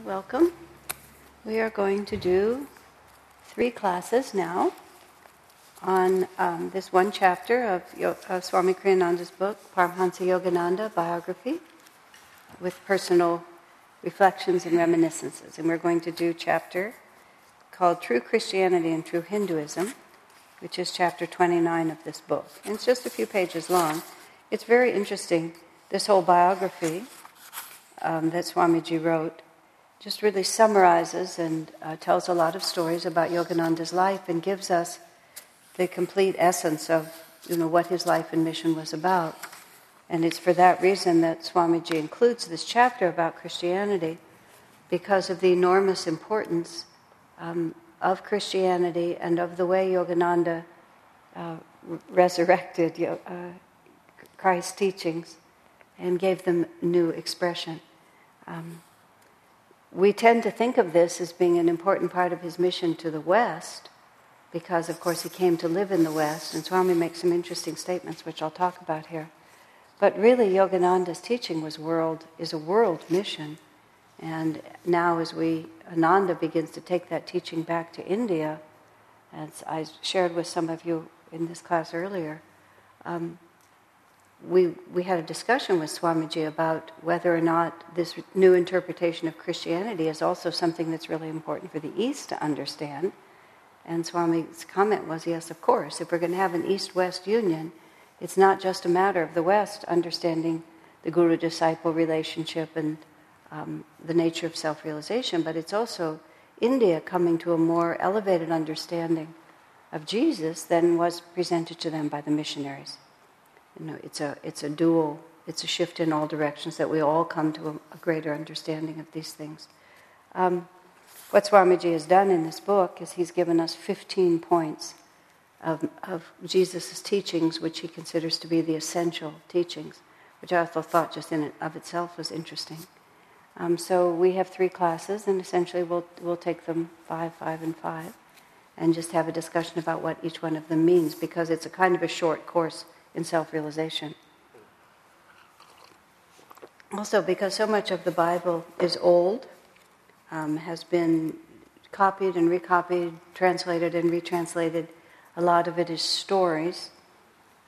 Welcome. We are going to do three classes now on um, this one chapter of, Yo- of Swami Kriyananda's book, Paramahansa Yogananda Biography, with personal reflections and reminiscences. And we're going to do chapter called True Christianity and True Hinduism, which is chapter 29 of this book. And it's just a few pages long. It's very interesting, this whole biography um, that Swamiji wrote just really summarizes and uh, tells a lot of stories about Yogananda's life and gives us the complete essence of you know what his life and mission was about. And it's for that reason that Swamiji includes this chapter about Christianity because of the enormous importance um, of Christianity and of the way Yogananda uh, resurrected uh, Christ's teachings and gave them new expression. Um, we tend to think of this as being an important part of his mission to the West, because, of course, he came to live in the West, and Swami makes some interesting statements, which I'll talk about here. But really, Yogananda's teaching was world is a world mission, and now as we Ananda begins to take that teaching back to India, as I shared with some of you in this class earlier, um, we, we had a discussion with Swamiji about whether or not this new interpretation of Christianity is also something that's really important for the East to understand. And Swami's comment was yes, of course. If we're going to have an East West union, it's not just a matter of the West understanding the guru disciple relationship and um, the nature of self realization, but it's also India coming to a more elevated understanding of Jesus than was presented to them by the missionaries. You know, it's a, it's a dual, it's a shift in all directions that we all come to a, a greater understanding of these things. Um, what Swamiji has done in this book is he's given us 15 points of, of Jesus' teachings, which he considers to be the essential teachings, which I also thought just in and of itself was interesting. Um, so we have three classes, and essentially we'll, we'll take them five, five, and five, and just have a discussion about what each one of them means, because it's a kind of a short course in self realization. Also, because so much of the Bible is old, um, has been copied and recopied, translated and retranslated, a lot of it is stories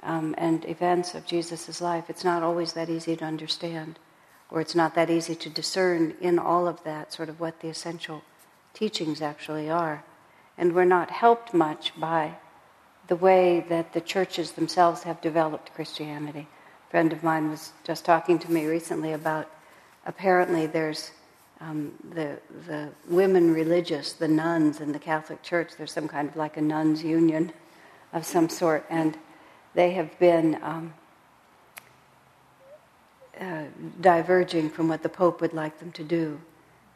um, and events of Jesus' life. It's not always that easy to understand, or it's not that easy to discern in all of that sort of what the essential teachings actually are. And we're not helped much by the way that the churches themselves have developed Christianity. A friend of mine was just talking to me recently about apparently there's um, the, the women religious, the nuns in the Catholic Church, there's some kind of like a nuns union of some sort, and they have been um, uh, diverging from what the Pope would like them to do.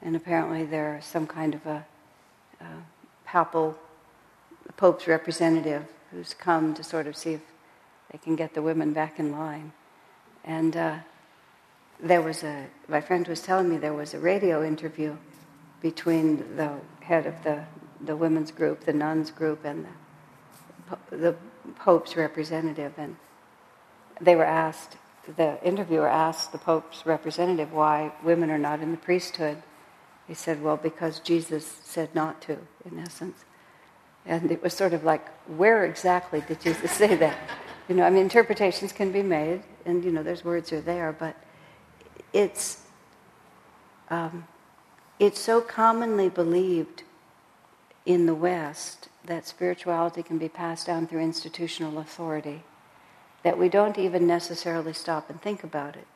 And apparently there's some kind of a, a papal Pope's representative who's come to sort of see if they can get the women back in line. And uh, there was a, my friend was telling me there was a radio interview between the head of the, the women's group, the nuns group, and the, the Pope's representative. And they were asked, the interviewer asked the Pope's representative why women are not in the priesthood. He said, well, because Jesus said not to, in essence. And it was sort of like, where exactly did Jesus say that? You know, I mean, interpretations can be made, and you know, there's words are there, but it's um, it's so commonly believed in the West that spirituality can be passed down through institutional authority that we don't even necessarily stop and think about it.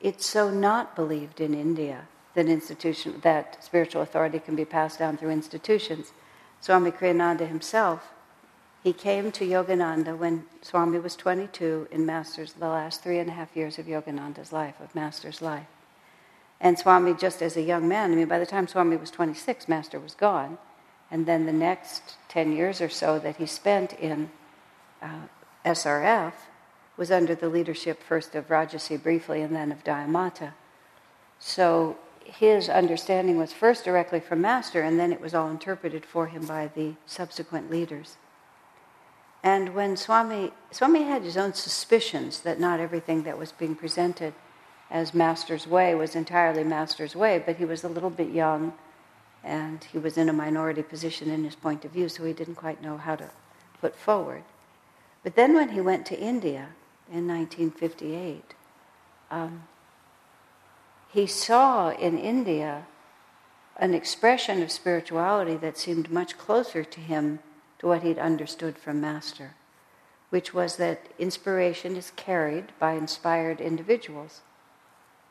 It's so not believed in India that institution that spiritual authority can be passed down through institutions Swami Kriyananda himself, he came to Yogananda when Swami was 22 in Master's, the last three and a half years of Yogananda's life, of Master's life. And Swami, just as a young man, I mean, by the time Swami was 26, Master was gone. And then the next 10 years or so that he spent in uh, SRF was under the leadership first of Rajarsi briefly and then of Dayamata. So his understanding was first directly from Master, and then it was all interpreted for him by the subsequent leaders. And when Swami, Swami had his own suspicions that not everything that was being presented as Master's way was entirely Master's way, but he was a little bit young and he was in a minority position in his point of view, so he didn't quite know how to put forward. But then when he went to India in 1958, um, he saw in India an expression of spirituality that seemed much closer to him to what he'd understood from Master, which was that inspiration is carried by inspired individuals.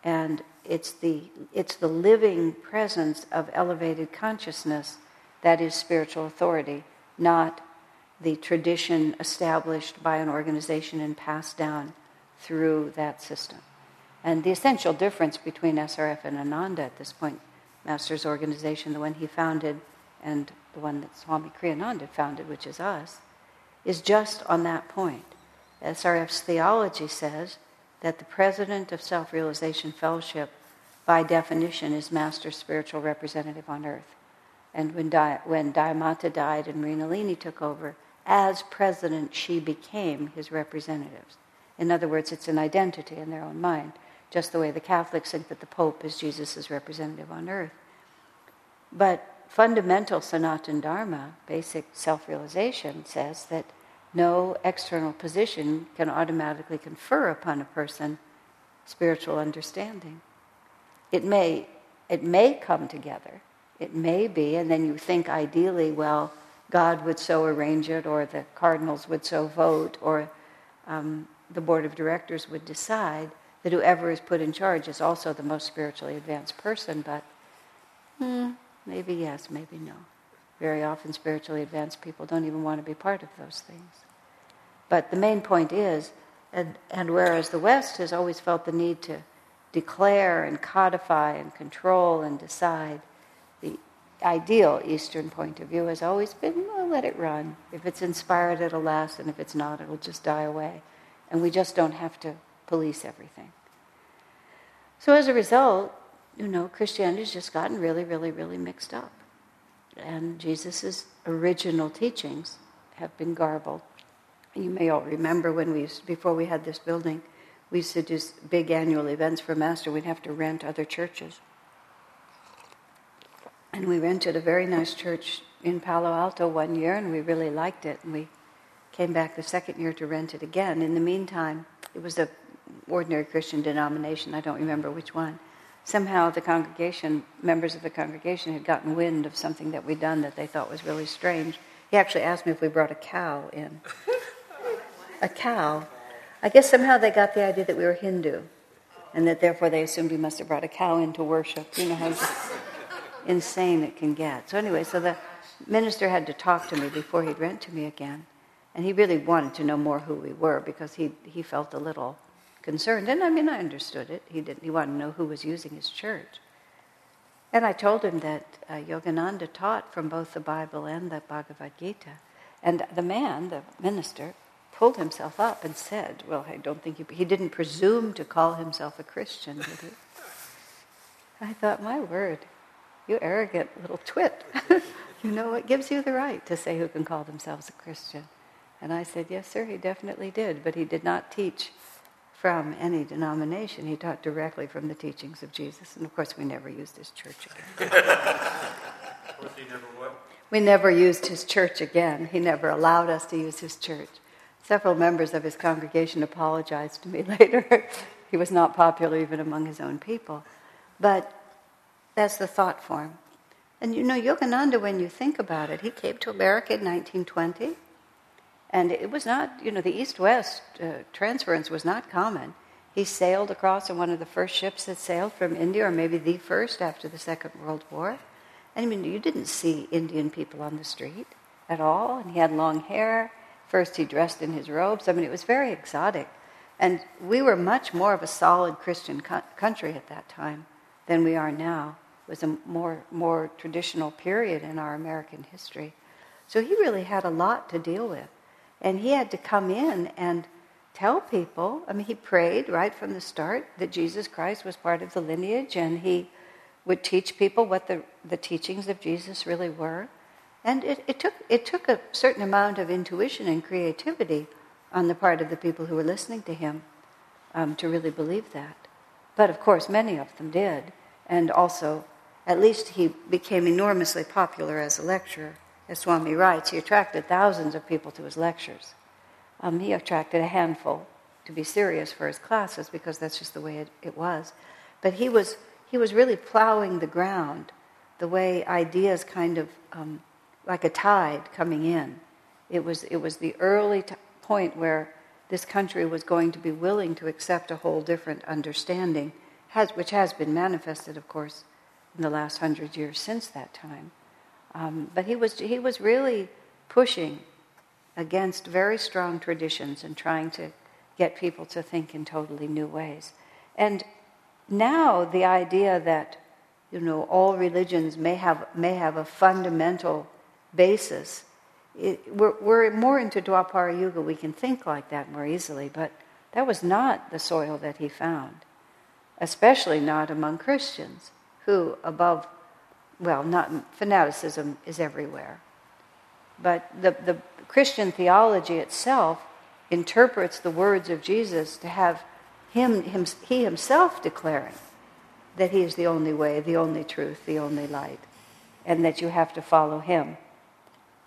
And it's the, it's the living presence of elevated consciousness that is spiritual authority, not the tradition established by an organization and passed down through that system. And the essential difference between SRF and Ananda at this point, Master's organization, the one he founded, and the one that Swami Kriyananda founded, which is us, is just on that point. SRF's theology says that the president of Self Realization Fellowship, by definition, is Master's spiritual representative on earth. And when, Di- when Dayamata died and Mrinalini took over, as president, she became his representatives. In other words, it's an identity in their own mind just the way the Catholics think that the Pope is Jesus' representative on earth. But fundamental Sanatan Dharma, basic self realization, says that no external position can automatically confer upon a person spiritual understanding. It may, it may come together, it may be, and then you think ideally, well, God would so arrange it, or the cardinals would so vote, or um, the board of directors would decide that whoever is put in charge is also the most spiritually advanced person, but hmm, maybe yes, maybe no. Very often, spiritually advanced people don't even want to be part of those things. But the main point is, and, and whereas the West has always felt the need to declare and codify and control and decide, the ideal Eastern point of view has always been well, let it run. If it's inspired, it'll last, and if it's not, it'll just die away. And we just don't have to police everything. So as a result, you know, Christianity's just gotten really, really, really mixed up. And Jesus' original teachings have been garbled. You may all remember when we used, before we had this building, we used to do big annual events for Master. We'd have to rent other churches. And we rented a very nice church in Palo Alto one year, and we really liked it. And we came back the second year to rent it again. In the meantime, it was a ordinary Christian denomination, I don't remember which one. Somehow the congregation, members of the congregation, had gotten wind of something that we'd done that they thought was really strange. He actually asked me if we brought a cow in. a cow. I guess somehow they got the idea that we were Hindu, and that therefore they assumed we must have brought a cow in to worship. You know how insane it can get. So, anyway, so the minister had to talk to me before he'd rent to me again. And he really wanted to know more who we were because he, he felt a little concerned. And I mean, I understood it. He, didn't, he wanted to know who was using his church. And I told him that uh, Yogananda taught from both the Bible and the Bhagavad Gita. And the man, the minister, pulled himself up and said, Well, I don't think he, he didn't presume to call himself a Christian, did he? I thought, My word, you arrogant little twit. you know, what gives you the right to say who can call themselves a Christian? And I said, Yes, sir, he definitely did, but he did not teach from any denomination. He taught directly from the teachings of Jesus. And of course, we never used his church again. never what? We never used his church again. He never allowed us to use his church. Several members of his congregation apologized to me later. he was not popular even among his own people. But that's the thought form. And you know, Yogananda, when you think about it, he came to America in 1920. And it was not, you know, the east west uh, transference was not common. He sailed across on one of the first ships that sailed from India, or maybe the first after the Second World War. And I mean, you didn't see Indian people on the street at all, and he had long hair. First, he dressed in his robes. I mean, it was very exotic. And we were much more of a solid Christian co- country at that time than we are now. It was a more, more traditional period in our American history. So he really had a lot to deal with. And he had to come in and tell people. I mean, he prayed right from the start that Jesus Christ was part of the lineage, and he would teach people what the, the teachings of Jesus really were. And it, it, took, it took a certain amount of intuition and creativity on the part of the people who were listening to him um, to really believe that. But of course, many of them did. And also, at least he became enormously popular as a lecturer. As Swami writes, he attracted thousands of people to his lectures. Um, he attracted a handful to be serious for his classes because that's just the way it, it was. But he was, he was really plowing the ground the way ideas kind of um, like a tide coming in. It was, it was the early t- point where this country was going to be willing to accept a whole different understanding, has, which has been manifested, of course, in the last hundred years since that time. Um, but he was, he was really pushing against very strong traditions and trying to get people to think in totally new ways. And now the idea that you know all religions may have may have a fundamental basis. It, we're, we're more into Dwapara Yuga. We can think like that more easily, but that was not the soil that he found, especially not among Christians, who above, well, not fanaticism is everywhere, but the the Christian theology itself interprets the words of Jesus to have him, him, he himself declaring that he is the only way, the only truth, the only light, and that you have to follow him.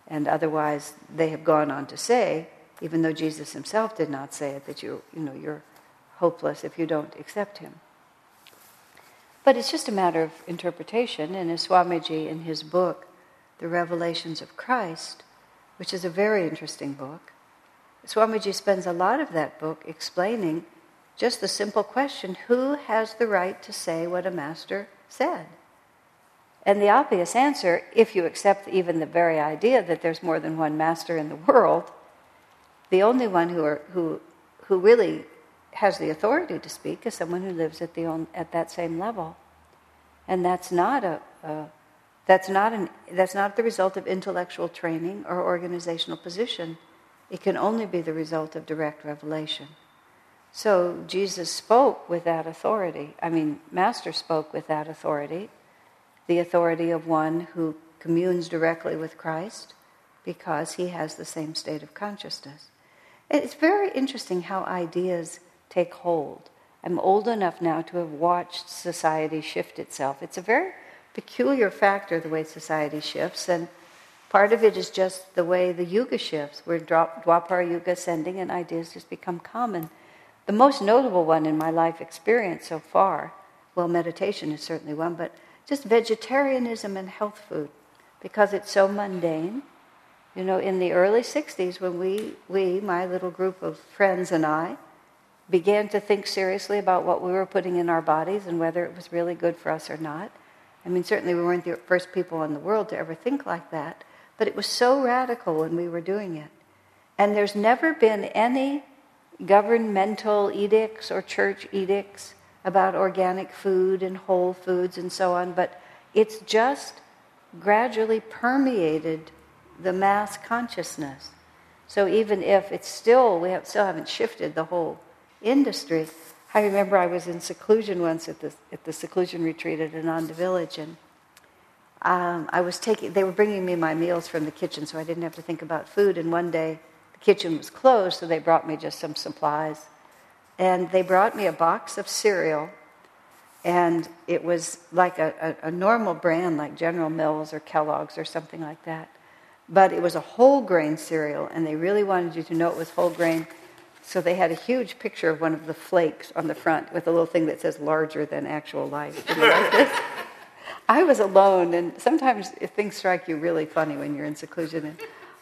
And otherwise, they have gone on to say, even though Jesus himself did not say it, that you, you know, you're hopeless if you don't accept him. But it's just a matter of interpretation, and as Swamiji in his book, The Revelations of Christ, which is a very interesting book, Swamiji spends a lot of that book explaining just the simple question who has the right to say what a master said? And the obvious answer, if you accept even the very idea that there's more than one master in the world, the only one who, are, who, who really has the authority to speak is someone who lives at, the at that same level. And that's not, a, a that's, not an, that's not the result of intellectual training or organizational position. It can only be the result of direct revelation. So Jesus spoke with that authority. I mean, Master spoke with that authority, the authority of one who communes directly with Christ because he has the same state of consciousness. It's very interesting how ideas take hold. I'm old enough now to have watched society shift itself. It's a very peculiar factor, the way society shifts, and Part of it is just the way the yuga shifts, where Dwapara Yuga ascending and ideas just become common. The most notable one in my life experience so far, well, meditation is certainly one, but just vegetarianism and health food, because it's so mundane. You know, in the early 60s, when we, we, my little group of friends and I, began to think seriously about what we were putting in our bodies and whether it was really good for us or not. I mean, certainly we weren't the first people in the world to ever think like that. But it was so radical when we were doing it. And there's never been any governmental edicts or church edicts about organic food and whole foods and so on, but it's just gradually permeated the mass consciousness. So even if it's still, we have, still haven't shifted the whole industry. I remember I was in seclusion once at the, at the seclusion retreat at Ananda Village, and um, I was taking, they were bringing me my meals from the kitchen so I didn't have to think about food. And one day the kitchen was closed, so they brought me just some supplies. And they brought me a box of cereal, and it was like a, a, a normal brand like General Mills or Kellogg's or something like that. But it was a whole grain cereal, and they really wanted you to know it was whole grain. So they had a huge picture of one of the flakes on the front with a little thing that says larger than actual life. Like? I was alone, and sometimes things strike you really funny when you're in seclusion. And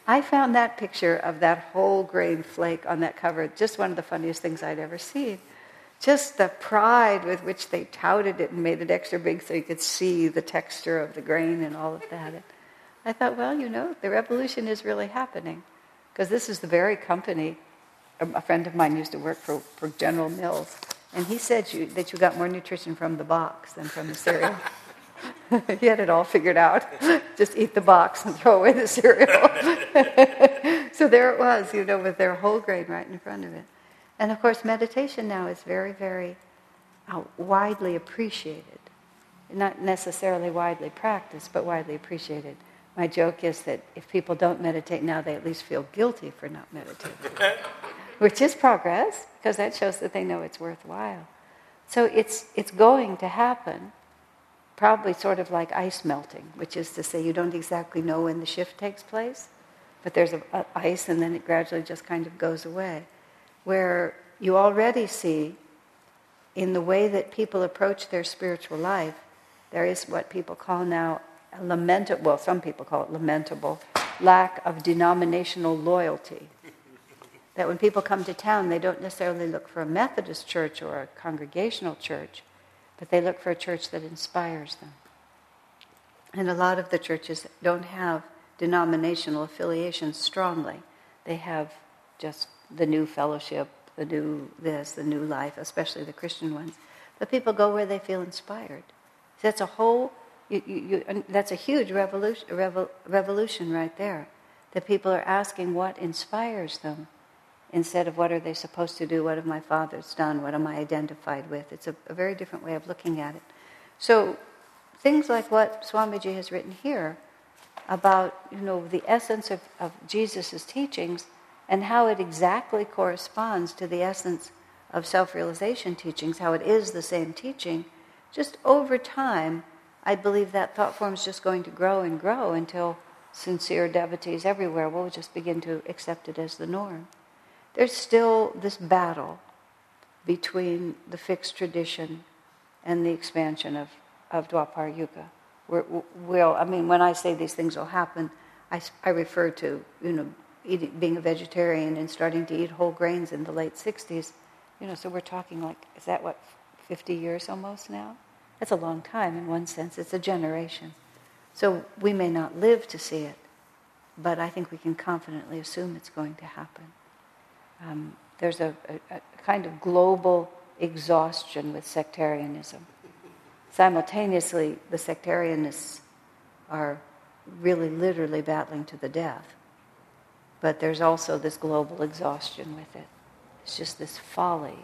I found that picture of that whole grain flake on that cover just one of the funniest things I'd ever seen. Just the pride with which they touted it and made it extra big so you could see the texture of the grain and all of that. And I thought, well, you know, the revolution is really happening because this is the very company. A friend of mine used to work for, for General Mills, and he said you, that you got more nutrition from the box than from the cereal. he had it all figured out. Just eat the box and throw away the cereal. so there it was, you know, with their whole grain right in front of it. And of course, meditation now is very, very uh, widely appreciated. Not necessarily widely practiced, but widely appreciated. My joke is that if people don't meditate now, they at least feel guilty for not meditating, which is progress, because that shows that they know it's worthwhile. So it's, it's going to happen, probably sort of like ice melting, which is to say you don't exactly know when the shift takes place, but there's a, a ice and then it gradually just kind of goes away. Where you already see in the way that people approach their spiritual life, there is what people call now a lamentable, well, some people call it lamentable, lack of denominational loyalty that when people come to town, they don't necessarily look for a Methodist church or a congregational church, but they look for a church that inspires them. And a lot of the churches don't have denominational affiliations strongly. They have just the new fellowship, the new this, the new life, especially the Christian ones. But people go where they feel inspired. That's a whole, you, you, you, that's a huge revolution, revol, revolution right there. That people are asking what inspires them instead of what are they supposed to do, what have my fathers done, what am I identified with. It's a, a very different way of looking at it. So things like what Swamiji has written here about, you know, the essence of, of Jesus' teachings and how it exactly corresponds to the essence of self-realization teachings, how it is the same teaching, just over time, I believe that thought form is just going to grow and grow until sincere devotees everywhere will just begin to accept it as the norm there's still this battle between the fixed tradition and the expansion of, of Dwapar Yuga. We're, will I mean, when I say these things will happen, I, I refer to, you know, eating, being a vegetarian and starting to eat whole grains in the late 60s. You know, so we're talking like, is that what, 50 years almost now? That's a long time in one sense. It's a generation. So we may not live to see it, but I think we can confidently assume it's going to happen um, there's a, a, a kind of global exhaustion with sectarianism. Simultaneously, the sectarianists are really literally battling to the death. But there's also this global exhaustion with it. It's just this folly.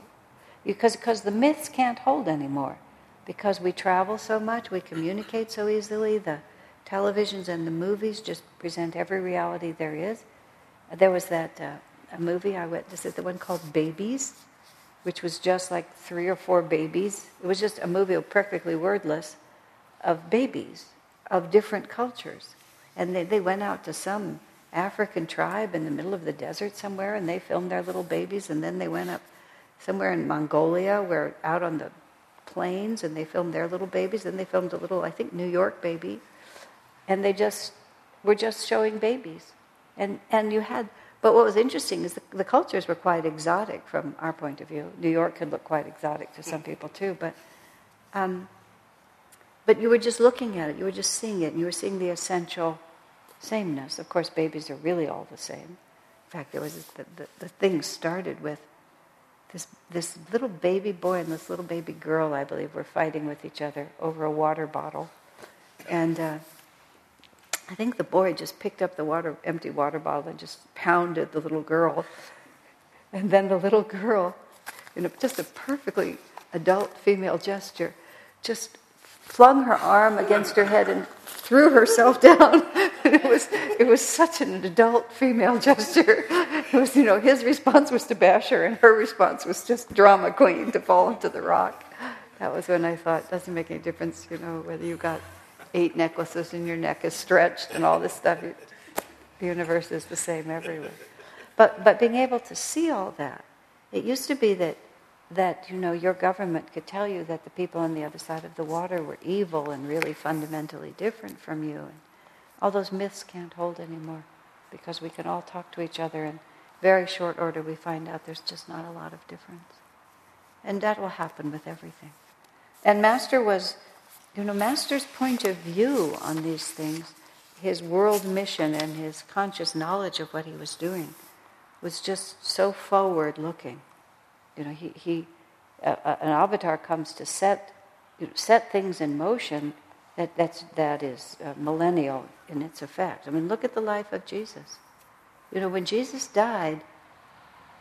Because because the myths can't hold anymore. Because we travel so much, we communicate so easily, the televisions and the movies just present every reality there is. There was that uh, a movie I went to see, the one called Babies, which was just like three or four babies. It was just a movie perfectly wordless of babies of different cultures. And they, they went out to some African tribe in the middle of the desert somewhere and they filmed their little babies and then they went up somewhere in Mongolia where out on the plains and they filmed their little babies and they filmed a little I think New York baby and they just were just showing babies and and you had but what was interesting is the, the, cultures were quite exotic from our point of view. New York could look quite exotic to some people too, but um, but you were just looking at it, you were just seeing it, and you were seeing the essential sameness. Of course, babies are really all the same. In fact, there was the, the, the thing started with this this little baby boy and this little baby girl, I believe, were fighting with each other over a water bottle, and. Uh, I think the boy just picked up the water, empty water bottle and just pounded the little girl. And then the little girl, in a, just a perfectly adult female gesture, just flung her arm against her head and threw herself down. it was it was such an adult female gesture. It was you know his response was to bash her, and her response was just drama queen to fall into the rock. That was when I thought doesn't make any difference, you know, whether you got eight necklaces and your neck is stretched and all this stuff. The universe is the same everywhere. But, but being able to see all that, it used to be that, that, you know, your government could tell you that the people on the other side of the water were evil and really fundamentally different from you. And all those myths can't hold anymore because we can all talk to each other in very short order we find out there's just not a lot of difference. And that will happen with everything. And Master was you know, Master's point of view on these things, his world mission and his conscious knowledge of what he was doing, was just so forward looking. You know, he, he uh, an avatar comes to set you know, set things in motion that that's that is uh, millennial in its effect. I mean, look at the life of Jesus. You know, when Jesus died,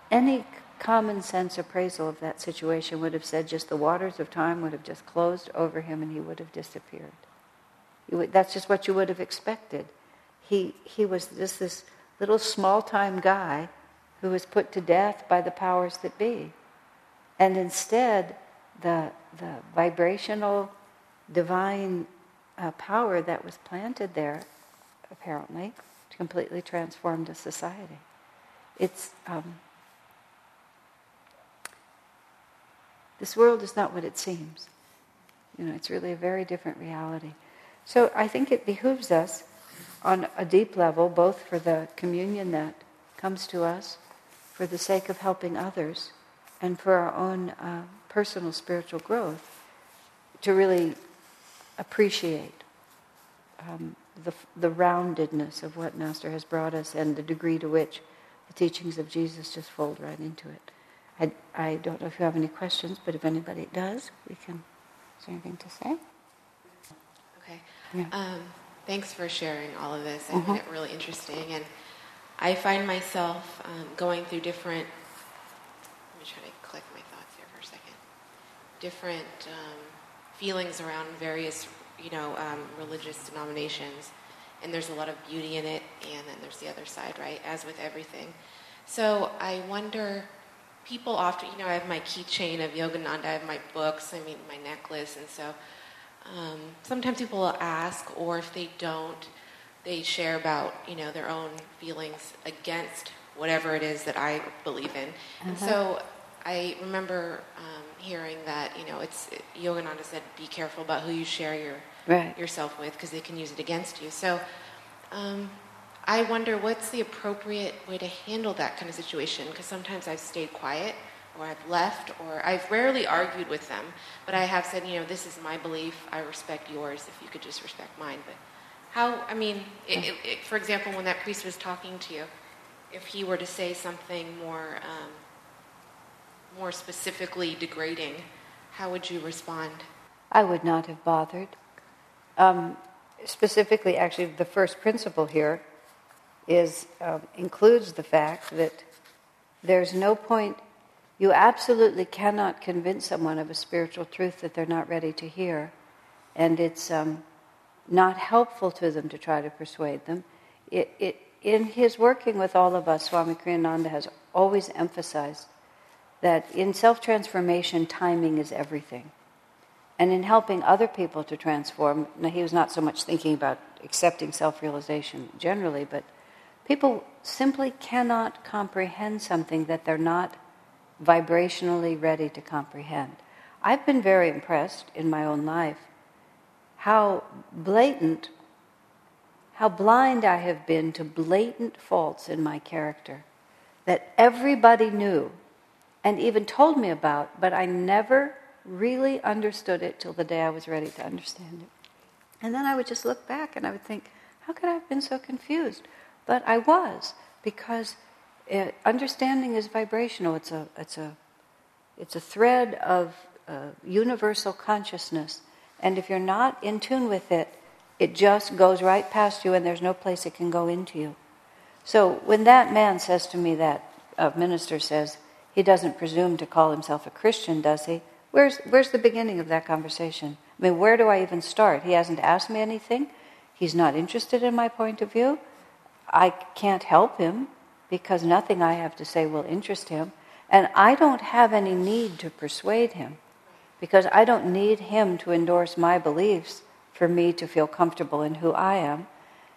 any common sense appraisal of that situation would have said just the waters of time would have just closed over him and he would have disappeared. Would, that's just what you would have expected. He, he was just this little small time guy who was put to death by the powers that be. And instead, the, the vibrational divine uh, power that was planted there, apparently, completely transformed a society. It's um, this world is not what it seems. You know, it's really a very different reality. So I think it behooves us on a deep level, both for the communion that comes to us, for the sake of helping others, and for our own uh, personal spiritual growth, to really appreciate um, the, the roundedness of what Master has brought us and the degree to which the teachings of Jesus just fold right into it. I, I don't know if you have any questions, but if anybody does, we can. Is there anything to say? Okay. Yeah. Um, thanks for sharing all of this. I Mhm. find it really interesting, and I find myself um, going through different. Let me try to collect my thoughts here for a second. Different um, feelings around various, you know, um, religious denominations, and there's a lot of beauty in it, and then there's the other side, right? As with everything. So I wonder. People often, you know, I have my keychain of Yogananda, I have my books, I mean, my necklace, and so um, sometimes people will ask, or if they don't, they share about you know their own feelings against whatever it is that I believe in. And so I remember um, hearing that you know it's Yogananda said, "Be careful about who you share your Right. yourself with, because they can use it against you." So. Um, I wonder what's the appropriate way to handle that kind of situation because sometimes I've stayed quiet or I've left or I've rarely argued with them, but I have said, you know, this is my belief. I respect yours. If you could just respect mine. But how? I mean, it, it, it, for example, when that priest was talking to you, if he were to say something more, um, more specifically degrading, how would you respond? I would not have bothered. Um, specifically, actually, the first principle here is um, includes the fact that there's no point. You absolutely cannot convince someone of a spiritual truth that they're not ready to hear, and it's um, not helpful to them to try to persuade them. It, it, in his working with all of us, Swami Kriyananda has always emphasized that in self transformation, timing is everything. And in helping other people to transform, now he was not so much thinking about accepting self realization generally, but people simply cannot comprehend something that they're not vibrationally ready to comprehend. I've been very impressed in my own life how blatant, how blind I have been to blatant faults in my character that everybody knew and even told me about, but I never really understood it till the day I was ready to understand it. And then I would just look back and I would think, how could I have been so confused? But I was, because uh, understanding is vibrational. It's a, it's a, it's a thread of uh, universal consciousness. And if you're not in tune with it, it just goes right past you and there's no place it can go into you. So when that man says to me, that uh, minister says, he doesn't presume to call himself a Christian, does he? Where's, where's the beginning of that conversation? I mean, where do I even start? He hasn't asked me anything. He's not interested in my point of view. I can't help him because nothing I have to say will interest him. And I don't have any need to persuade him because I don't need him to endorse my beliefs for me to feel comfortable in who I am.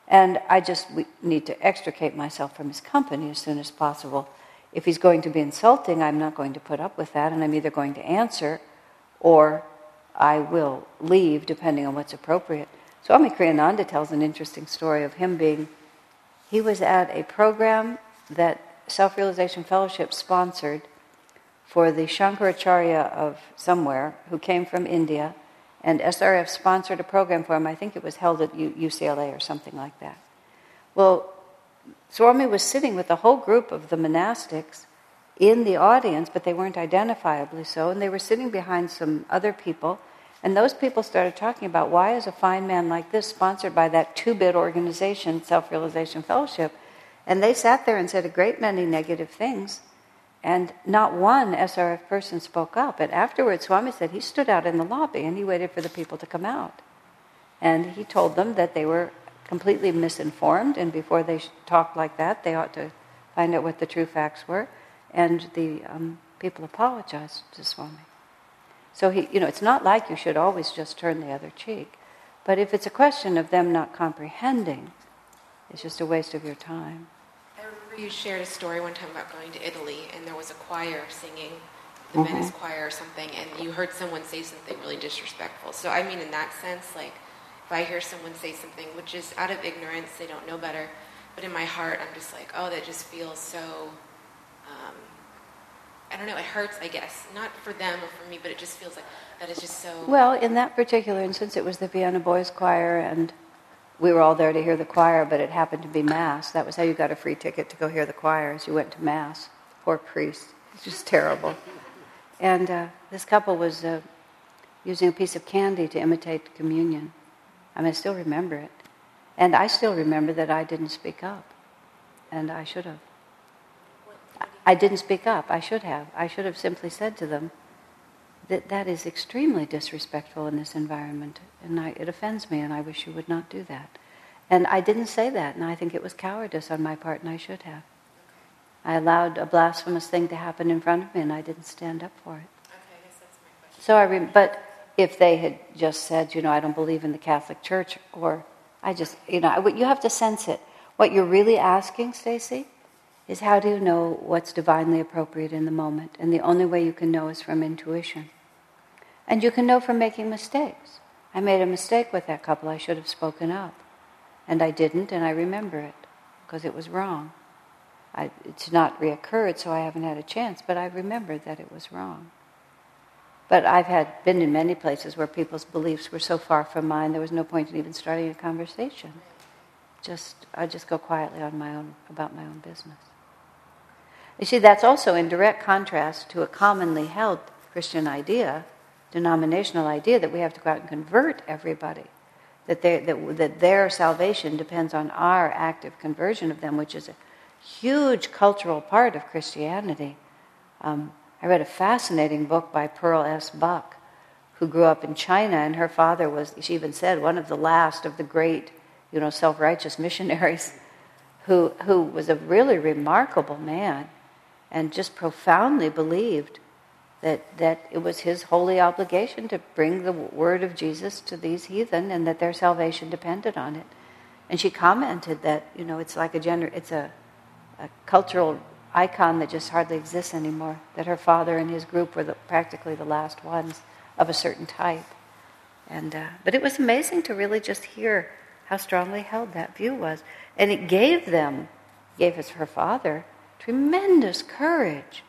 And I just need to extricate myself from his company as soon as possible. If he's going to be insulting, I'm not going to put up with that, and I'm either going to answer or I will leave, depending on what's appropriate. Swami Kriyananda tells an interesting story of him being, he was at a program that Self Realization Fellowship sponsored for the Shankaracharya of somewhere who came from India, and SRF sponsored a program for him. I think it was held at UCLA or something like that. Well, Swami was sitting with a whole group of the monastics in the audience, but they weren't identifiably so, and they were sitting behind some other people. And those people started talking about why is a fine man like this sponsored by that two-bit organization, Self Realization Fellowship? And they sat there and said a great many negative things, and not one SRF person spoke up. And afterwards, Swami said he stood out in the lobby and he waited for the people to come out. And he told them that they were completely misinformed, and before they talked like that, they ought to find out what the true facts were. And the um, people apologized to Swami. So he, you know, it's not like you should always just turn the other cheek. But if it's a question of them not comprehending, it's just a waste of your time. I remember you shared a story one time about going to Italy, and there was a choir singing the mm-hmm. Venice choir or something, and you heard someone say something really disrespectful. So I mean, in that sense, like if I hear someone say something which is out of ignorance, they don't know better, but in my heart, I'm just like, oh, that just feels so. Um, I don't know. It hurts, I guess, not for them or for me, but it just feels like that is just so. Well, in that particular instance, it was the Vienna Boys Choir, and we were all there to hear the choir, but it happened to be mass. That was how you got a free ticket to go hear the choirs. You went to mass. Poor priest. It's just terrible. And uh, this couple was uh, using a piece of candy to imitate communion. I mean, I still remember it. And I still remember that I didn't speak up. And I should have. I didn't speak up. I should have. I should have simply said to them that that is extremely disrespectful in this environment. And I, it offends me, and I wish you would not do that. And I didn't say that, and I think it was cowardice on my part, and I should have. I allowed a blasphemous thing to happen in front of me, and I didn't stand up for it. Okay, I guess that's my question. So I, re- but if they had just said, you know, I don't believe in the Catholic Church, or I just, you know, you have to sense it. What you're really asking, Stacy, is how do you know what's divinely appropriate in the moment? And the only way you can know is from intuition. And you can know from making mistakes. I made a mistake with that couple. I should have spoken up. And I didn't, and I remember it because it was wrong. I, it's not reoccurred, so I haven't had a chance, but I remember that it was wrong. But I've had been in many places where people's beliefs were so far from mine, there was no point in even starting a conversation. Just I just go quietly on my own about my own business. You see, that's also in direct contrast to a commonly held Christian idea, denominational idea, that we have to go out and convert everybody. That, that, that their salvation depends on our active conversion of them, which is a huge cultural part of Christianity. Um, I read a fascinating book by Pearl S. Buck, who grew up in China, and her father was, she even said, one of the last of the great, you know, self-righteous missionaries, who, who was a really remarkable man and just profoundly believed that, that it was his holy obligation to bring the word of Jesus to these heathen and that their salvation depended on it. And she commented that, you know, it's like a gener- it's a a cultural icon that just hardly exists anymore. That her father and his group were the, practically the last ones of a certain type. And uh, but it was amazing to really just hear how strongly held that view was, and it gave them, gave us her father, tremendous courage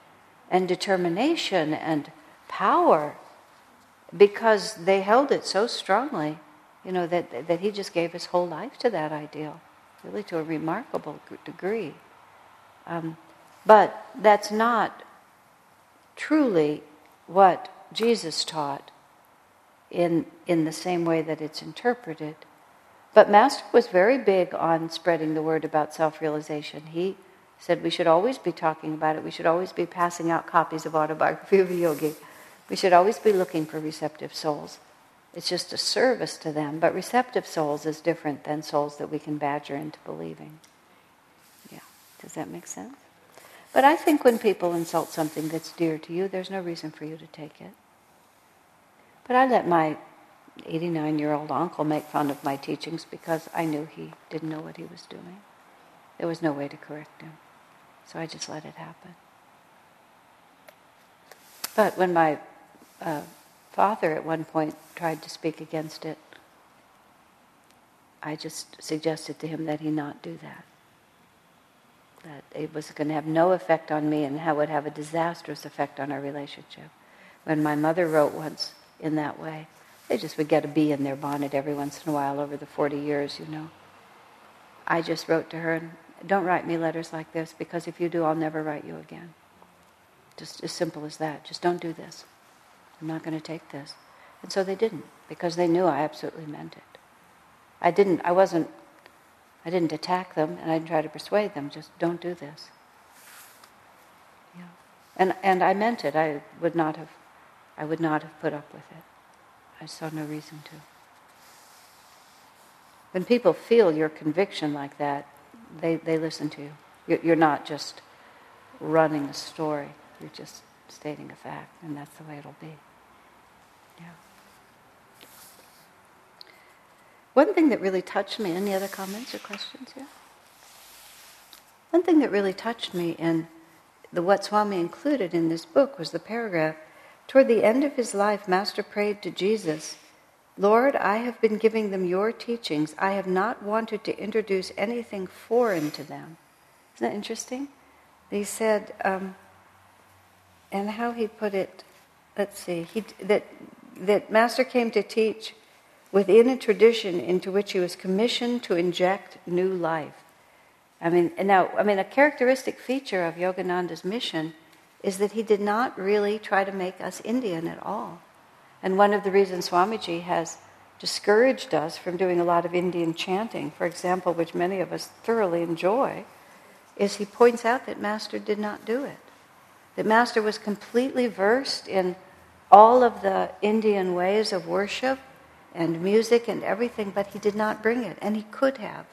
and determination and power because they held it so strongly, you know, that, that he just gave his whole life to that ideal, really to a remarkable degree. Um, but that's not truly what Jesus taught in, in the same way that it's interpreted. But Master was very big on spreading the word about self realization. He said we should always be talking about it, we should always be passing out copies of Autobiography of a Yogi, we should always be looking for receptive souls. It's just a service to them, but receptive souls is different than souls that we can badger into believing. Yeah, does that make sense? But I think when people insult something that's dear to you, there's no reason for you to take it. But I let my 89 year old uncle make fun of my teachings because I knew he didn't know what he was doing. There was no way to correct him. So I just let it happen. But when my uh, father at one point tried to speak against it, I just suggested to him that he not do that that it was going to have no effect on me and how it would have a disastrous effect on our relationship. When my mother wrote once in that way, they just would get a bee in their bonnet every once in a while over the 40 years, you know. I just wrote to her, don't write me letters like this because if you do, I'll never write you again. Just as simple as that. Just don't do this. I'm not going to take this. And so they didn't because they knew I absolutely meant it. I didn't, I wasn't I didn't attack them and I didn't try to persuade them, just don't do this. Yeah. And, and I meant it. I would not have, I would not have put up with it. I saw no reason to. When people feel your conviction like that, they, they listen to you. You're, not just running a story. You're just stating a fact, and that's the way it'll be. Yeah. One thing that really touched me, any other comments or questions? Yeah? One thing that really touched me in the what Swami included in this book was the paragraph Toward the end of his life, Master prayed to Jesus, Lord, I have been giving them your teachings. I have not wanted to introduce anything foreign to them. Isn't that interesting? He said, um, and how he put it, let's see, he, that, that Master came to teach within a tradition into which he was commissioned to inject new life. I mean, now, I mean, a characteristic feature of Yogananda's mission is that he did not really try to make us Indian at all. And one of the reasons Swamiji has discouraged us from doing a lot of Indian chanting, for example, which many of us thoroughly enjoy, is he points out that Master did not do it. That Master was completely versed in all of the Indian ways of worship and music and everything, but he did not bring it, and he could have.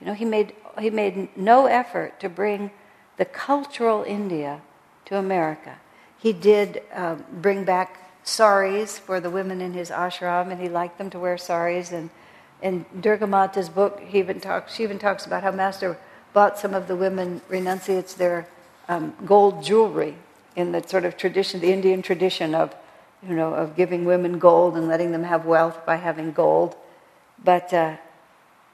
You know, he made, he made no effort to bring the cultural India to America. He did uh, bring back saris for the women in his ashram, and he liked them to wear saris. And in Durga Mata's book, he even talks, she even talks about how Master bought some of the women renunciates their um, gold jewelry in the sort of tradition, the Indian tradition of, you know, of giving women gold and letting them have wealth by having gold. But uh,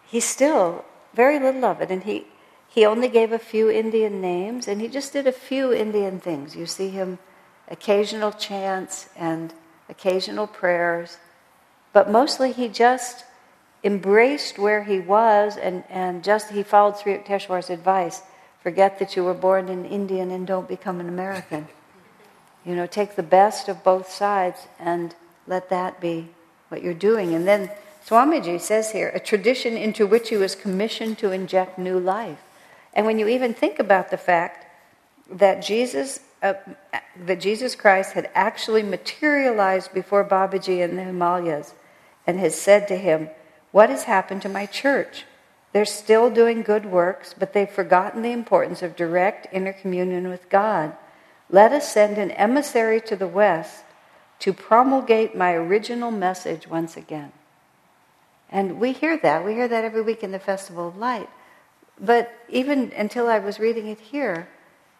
he still very little of it, and he he only gave a few Indian names, and he just did a few Indian things. You see him occasional chants and occasional prayers, but mostly he just embraced where he was and, and just he followed Sri Yukteswar's advice forget that you were born an Indian and don't become an American. You know, take the best of both sides and let that be what you're doing. And then Swamiji says here, a tradition into which he was commissioned to inject new life. And when you even think about the fact that Jesus, uh, that Jesus Christ had actually materialized before Babaji in the Himalayas and has said to him, What has happened to my church? They're still doing good works, but they've forgotten the importance of direct intercommunion with God. Let us send an emissary to the West to promulgate my original message once again. And we hear that. We hear that every week in the Festival of Light. But even until I was reading it here,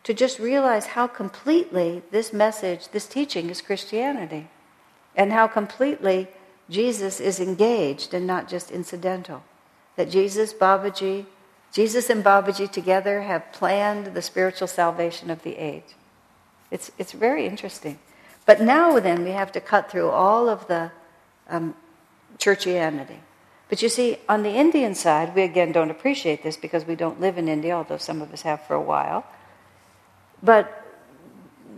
to just realize how completely this message, this teaching is Christianity, and how completely Jesus is engaged and not just incidental. That Jesus, Babaji, Jesus and Babaji together have planned the spiritual salvation of the age. It's, it's very interesting. But now then, we have to cut through all of the um, churchianity. But you see, on the Indian side, we again don't appreciate this because we don't live in India, although some of us have for a while. But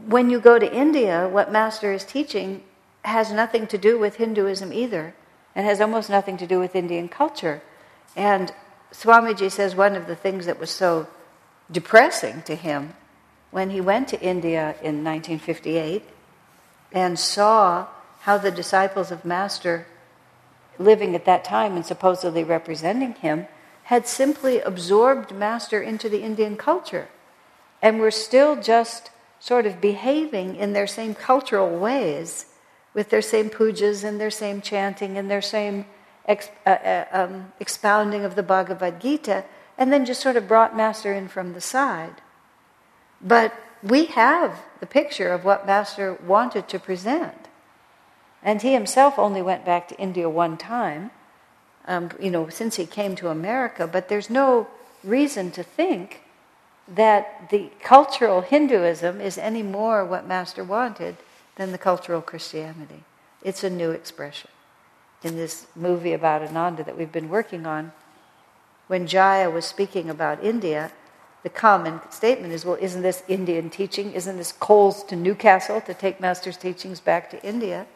when you go to India, what Master is teaching has nothing to do with Hinduism either, and has almost nothing to do with Indian culture. And Swamiji says one of the things that was so depressing to him when he went to India in 1958 and saw how the disciples of Master living at that time and supposedly representing him, had simply absorbed Master into the Indian culture and we're still just sort of behaving in their same cultural ways with their same pujas and their same chanting and their same ex, uh, uh, um, expounding of the Bhagavad Gita, and then just sort of brought Master in from the side. But we have the picture of what Master wanted to present. And he himself only went back to India one time, um, you know, since he came to America, but there's no reason to think that the cultural Hinduism is any more what Master wanted than the cultural Christianity. It's a new expression. In this movie about Ananda that we've been working on, when Jaya was speaking about India, the common statement is, well, isn't this Indian teaching? Isn't this coals to Newcastle to take Master's teachings back to India?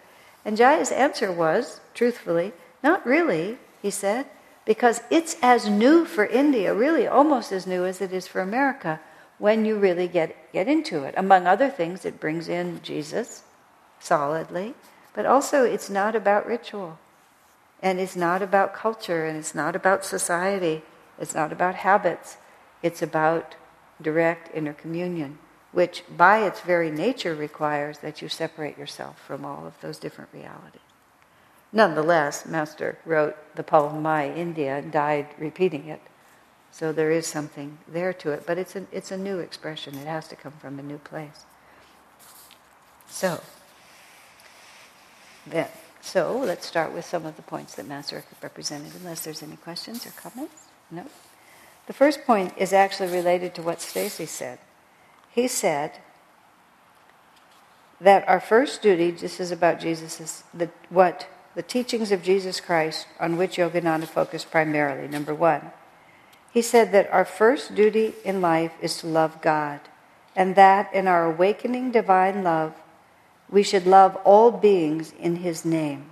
And Jaya's answer was, truthfully, not really, he said, because it's as new for India, really almost as new as it is for America, when you really get, get into it. Among other things, it brings in Jesus solidly, but also it's not about ritual. And it's not about culture, and it's not about society, it's not about habits, it's about direct intercommunion which by its very nature requires that you separate yourself from all of those different realities. Nonetheless, Master wrote the poem My India and died repeating it. So there is something there to it, but it's a, it's a new expression. It has to come from a new place. So, then, so let's start with some of the points that Master represented, unless there's any questions or comments. No. The first point is actually related to what Stacy said. He said that our first duty, this is about Jesus, is the, what the teachings of Jesus Christ on which Yogananda focused primarily. Number one, he said that our first duty in life is to love God, and that in our awakening divine love, we should love all beings in His name.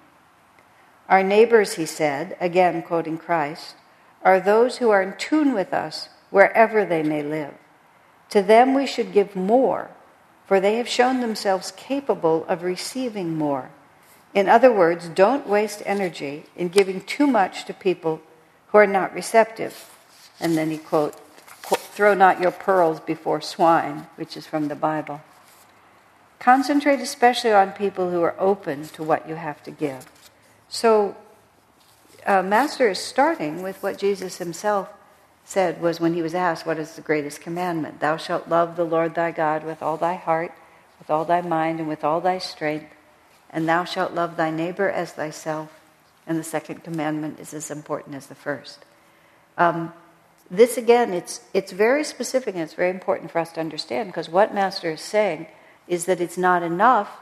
Our neighbors, he said, again quoting Christ, are those who are in tune with us wherever they may live. To them we should give more, for they have shown themselves capable of receiving more. In other words, don't waste energy in giving too much to people who are not receptive. And then he quote, throw not your pearls before swine, which is from the Bible. Concentrate especially on people who are open to what you have to give. So, uh, Master is starting with what Jesus himself said was when he was asked, What is the greatest commandment? Thou shalt love the Lord thy God with all thy heart, with all thy mind, and with all thy strength and thou shalt love thy neighbor as thyself. And the second commandment is as important as the first. Um, this again, it's it's very specific and it's very important for us to understand because what Master is saying is that it's not enough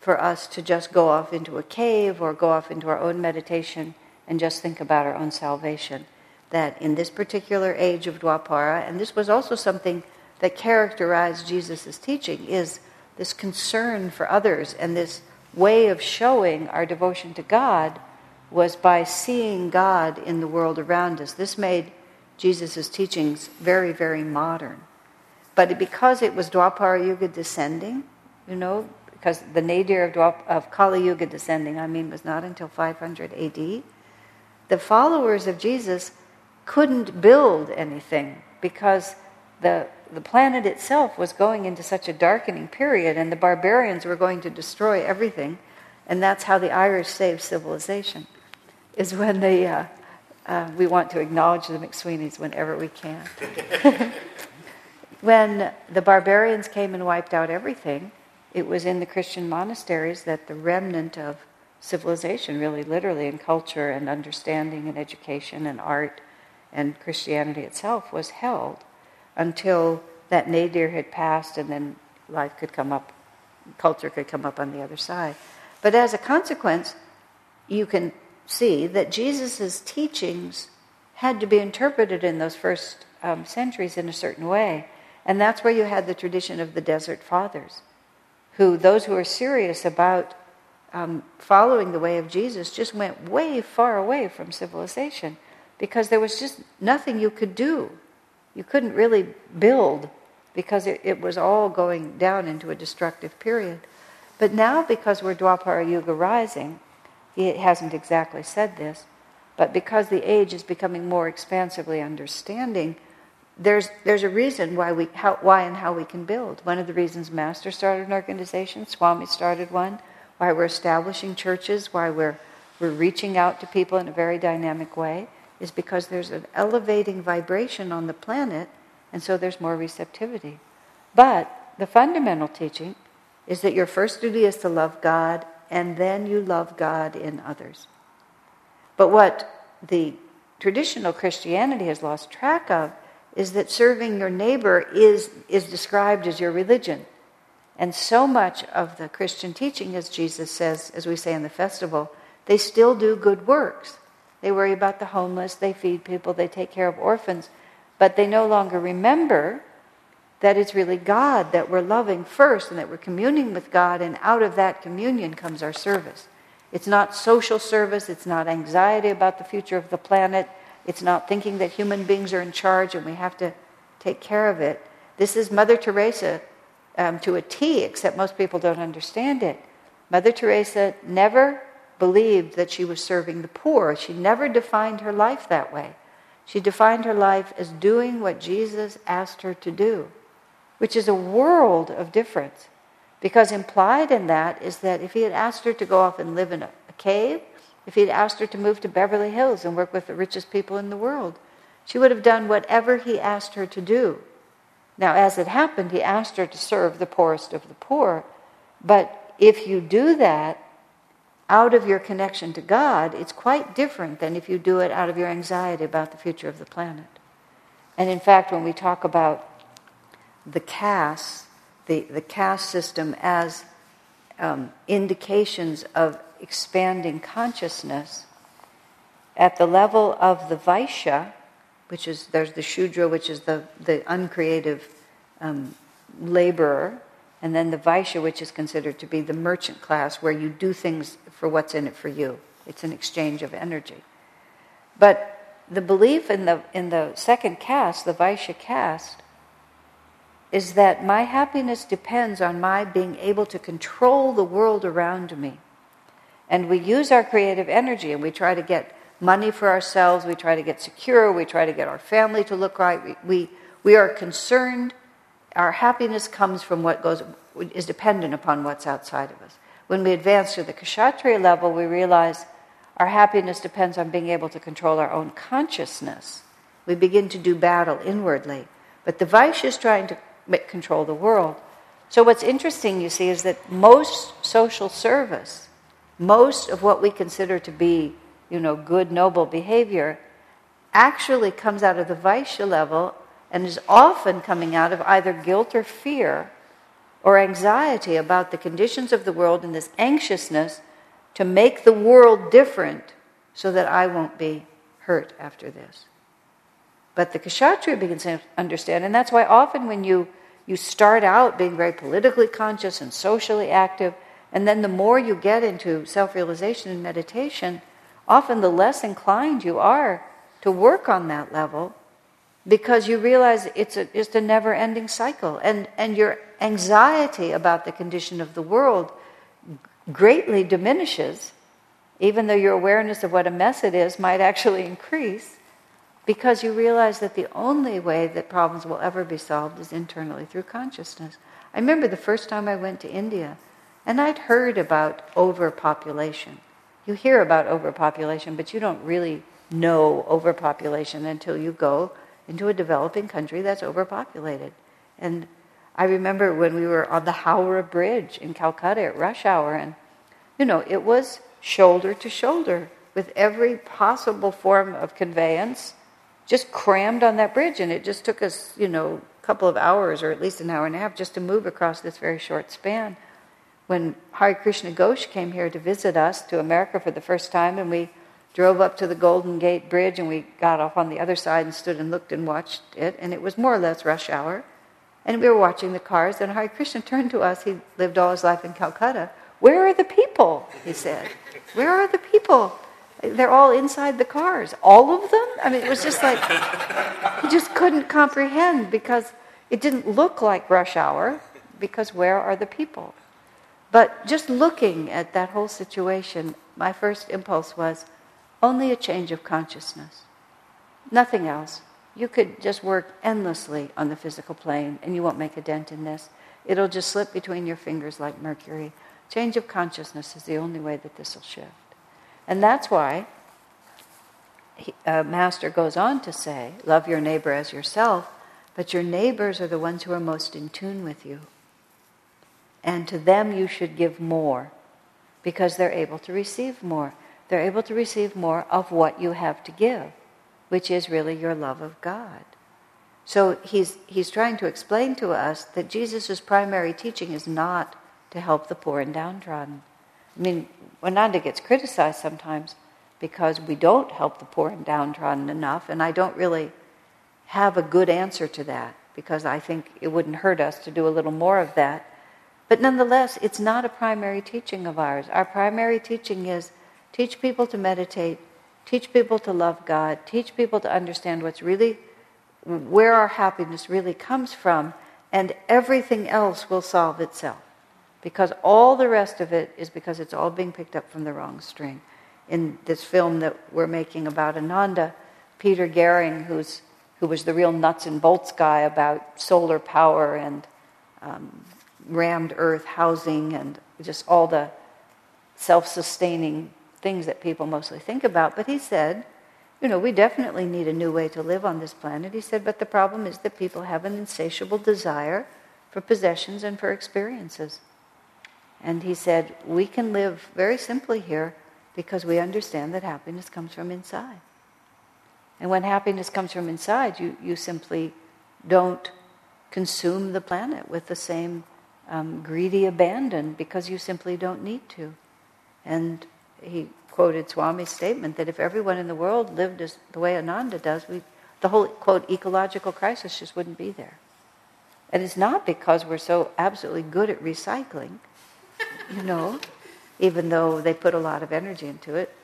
for us to just go off into a cave or go off into our own meditation and just think about our own salvation. That in this particular age of Dwapara, and this was also something that characterized Jesus' teaching, is this concern for others and this way of showing our devotion to God was by seeing God in the world around us. This made Jesus' teachings very, very modern. But because it was Dwapara Yuga descending, you know, because the nadir of, Dwap- of Kali Yuga descending, I mean, was not until 500 AD, the followers of Jesus couldn't build anything because the the planet itself was going into such a darkening period, and the barbarians were going to destroy everything. And that's how the Irish saved civilization, is when they, uh, uh, we want to acknowledge the McSweeneys whenever we can. when the barbarians came and wiped out everything, it was in the Christian monasteries that the remnant of civilization, really literally, in culture and understanding and education and art and Christianity itself, was held until that nadir had passed and then life could come up, culture could come up on the other side. But as a consequence, you can see that Jesus' teachings had to be interpreted in those first um, centuries in a certain way. And that's where you had the tradition of the desert fathers, who, those who are serious about um, following the way of Jesus, just went way far away from civilization because there was just nothing you could do you couldn't really build because it, it was all going down into a destructive period. But now, because we're Dwapara Yuga rising, he hasn't exactly said this, but because the age is becoming more expansively understanding, there's, there's a reason why, we, how, why and how we can build. One of the reasons Master started an organization, Swami started one, why we're establishing churches, why we're, we're reaching out to people in a very dynamic way, is because there's an elevating vibration on the planet, and so there's more receptivity. But the fundamental teaching is that your first duty is to love God, and then you love God in others. But what the traditional Christianity has lost track of is that serving your neighbor is, is described as your religion. And so much of the Christian teaching, as Jesus says, as we say in the festival, they still do good works. They worry about the homeless, they feed people, they take care of orphans, but they no longer remember that it's really God that we're loving first and that we're communing with God, and out of that communion comes our service. It's not social service, it's not anxiety about the future of the planet, it's not thinking that human beings are in charge and we have to take care of it. This is Mother Teresa um, to a T, except most people don't understand it. Mother Teresa never believed that she was serving the poor. She never defined her life that way. She defined her life as doing what Jesus asked her to do, which is a world of difference. Because implied in that is that if he had asked her to go off and live in a, a cave, if he had asked her to move to Beverly Hills and work with the richest people in the world, she would have done whatever he asked her to do. Now, as it happened, he asked her to serve the poorest of the poor. But if you do that out of your connection to God, it's quite different than if you do it out of your anxiety about the future of the planet. And in fact, when we talk about the caste, the, the caste system as um, indications of expanding consciousness, at the level of the Vaishya, which is there's the Shudra, which is the, the uncreative um, laborer, and then the Vaishya, which is considered to be the merchant class, where you do things for what's in it for you. It's an exchange of energy. But the belief in the, in the second caste, the Vaishya caste, is that my happiness depends on my being able to control the world around me. And we use our creative energy and we try to get money for ourselves, we try to get secure, we try to get our family to look right. We, we, we are concerned. Our happiness comes from what goes, is dependent upon what's outside of us. When we advance to the Kshatriya level, we realize our happiness depends on being able to control our own consciousness. We begin to do battle inwardly. But the Vaishya is trying to control the world. So, what's interesting, you see, is that most social service, most of what we consider to be you know, good, noble behavior actually comes out of the Vaishya level and is often coming out of either guilt or fear or anxiety about the conditions of the world and this anxiousness to make the world different so that I won't be hurt after this. But the Kshatriya begins to understand, and that's why often when you, you start out being very politically conscious and socially active, and then the more you get into self realization and meditation, often the less inclined you are to work on that level because you realize it's a, it's a never ending cycle. And, and your anxiety about the condition of the world greatly diminishes, even though your awareness of what a mess it is might actually increase, because you realize that the only way that problems will ever be solved is internally through consciousness. I remember the first time I went to India, and I'd heard about overpopulation. You hear about overpopulation, but you don't really know overpopulation until you go into a developing country that's overpopulated. And I remember when we were on the Howrah Bridge in Calcutta at rush hour, and you know, it was shoulder to shoulder with every possible form of conveyance just crammed on that bridge. And it just took us, you know, a couple of hours or at least an hour and a half just to move across this very short span when Hari Krishna Ghosh came here to visit us to America for the first time, and we drove up to the Golden Gate Bridge and we got off on the other side and stood and looked and watched it, and it was more or less rush hour. And we were watching the cars, and Hari Krishna turned to us. He lived all his life in Calcutta. Where are the people? He said. Where are the people? They're all inside the cars. All of them? I mean, it was just like, he just couldn't comprehend because it didn't look like rush hour, because where are the people? But just looking at that whole situation, my first impulse was only a change of consciousness. Nothing else. You could just work endlessly on the physical plane and you won't make a dent in this. It'll just slip between your fingers like mercury. Change of consciousness is the only way that this will shift. And that's why he, uh, Master goes on to say, Love your neighbor as yourself, but your neighbors are the ones who are most in tune with you and to them you should give more because they're able to receive more. They're able to receive more of what you have to give, which is really your love of God. So he's, he's trying to explain to us that Jesus' primary teaching is not to help the poor and downtrodden. I mean, Ananda gets criticized sometimes because we don't help the poor and downtrodden enough, and I don't really have a good answer to that because I think it wouldn't hurt us to do a little more of that but nonetheless, it's not a primary teaching of ours. Our primary teaching is teach people to meditate, teach people to love God, teach people to understand what's really, where our happiness really comes from, and everything else will solve itself. Because all the rest of it is because it's all being picked up from the wrong string. In this film that we're making about Ananda, Peter Gehring, who's, who was the real nuts and bolts guy about solar power and um, rammed earth housing and just all the self sustaining things that people mostly think about. But he said, you know, we definitely need a new way to live on this planet. He said, but the problem is that people have an insatiable desire for possessions and for experiences. And he said, we can live very simply here because we understand that happiness comes from inside. And when happiness comes from inside, you, you simply don't consume the planet with the same um, greedy abandon because you simply don't need to. And he quoted Swami's statement that if everyone in the world lived as the way Ananda does, we, the whole, quote, ecological crisis just wouldn't be there. And it's not because we're so absolutely good at recycling, you know, even though they put a lot of energy into it.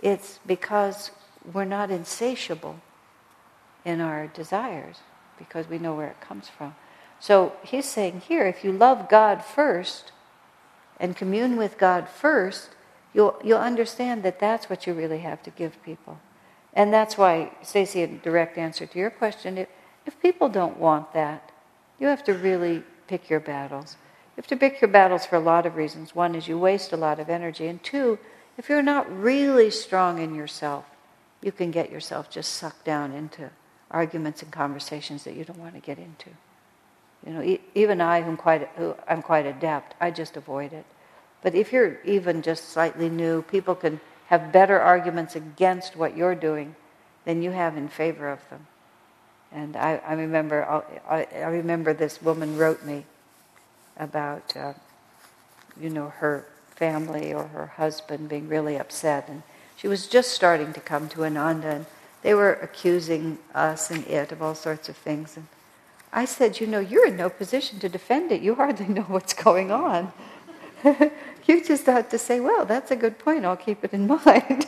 It's because we're not insatiable in our desires because we know where it comes from. So he's saying here if you love God first and commune with God first, you'll, you'll understand that that's what you really have to give people. And that's why, Stacy, a direct answer to your question, if, if people don't want that, you have to really pick your battles. You have to pick your battles for a lot of reasons. One is you waste a lot of energy, and two, if you're not really strong in yourself, you can get yourself just sucked down into arguments and conversations that you don't want to get into. You know, e- even I, whom quite, who I'm quite adept, I just avoid it. But if you're even just slightly new, people can have better arguments against what you're doing than you have in favor of them. And I, I remember, I, I, remember this woman wrote me about, uh, you know, her family or her husband being really upset, and she was just starting to come to Ananda, and they were accusing us and it of all sorts of things. And I said, you know, you're in no position to defend it. You hardly know what's going on. you just have to say, well, that's a good point. I'll keep it in mind.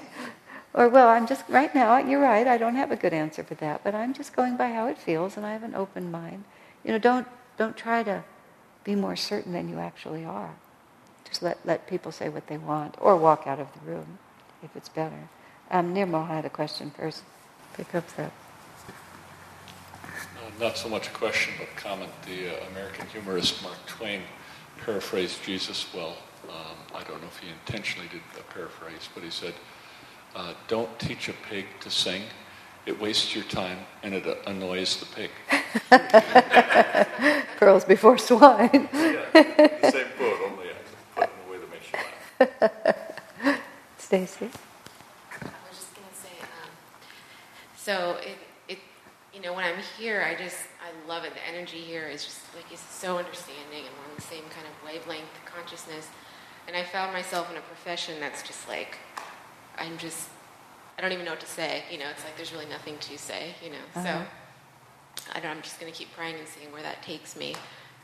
or, well, I'm just, right now, you're right, I don't have a good answer for that, but I'm just going by how it feels and I have an open mind. You know, don't, don't try to be more certain than you actually are. Just let, let people say what they want or walk out of the room if it's better. Um, Nirmal had a question first. Pick up that. Uh, not so much a question, but comment. The uh, American humorist Mark Twain paraphrased Jesus well. Um, I don't know if he intentionally did a paraphrase, but he said, uh, "Don't teach a pig to sing; it wastes your time and it annoys the pig." Pearls before swine. yeah, same quote, only I put in a way that makes you laugh. Stacy. I was just gonna say, um, so it, it, you know, when I'm here, I just, I love it. The energy here is just like it's so understanding and we're on the same kind of wavelength consciousness. And I found myself in a profession that's just like, I'm just, I don't even know what to say. You know, it's like there's really nothing to say. You know, uh-huh. so I don't. I'm just gonna keep praying and seeing where that takes me.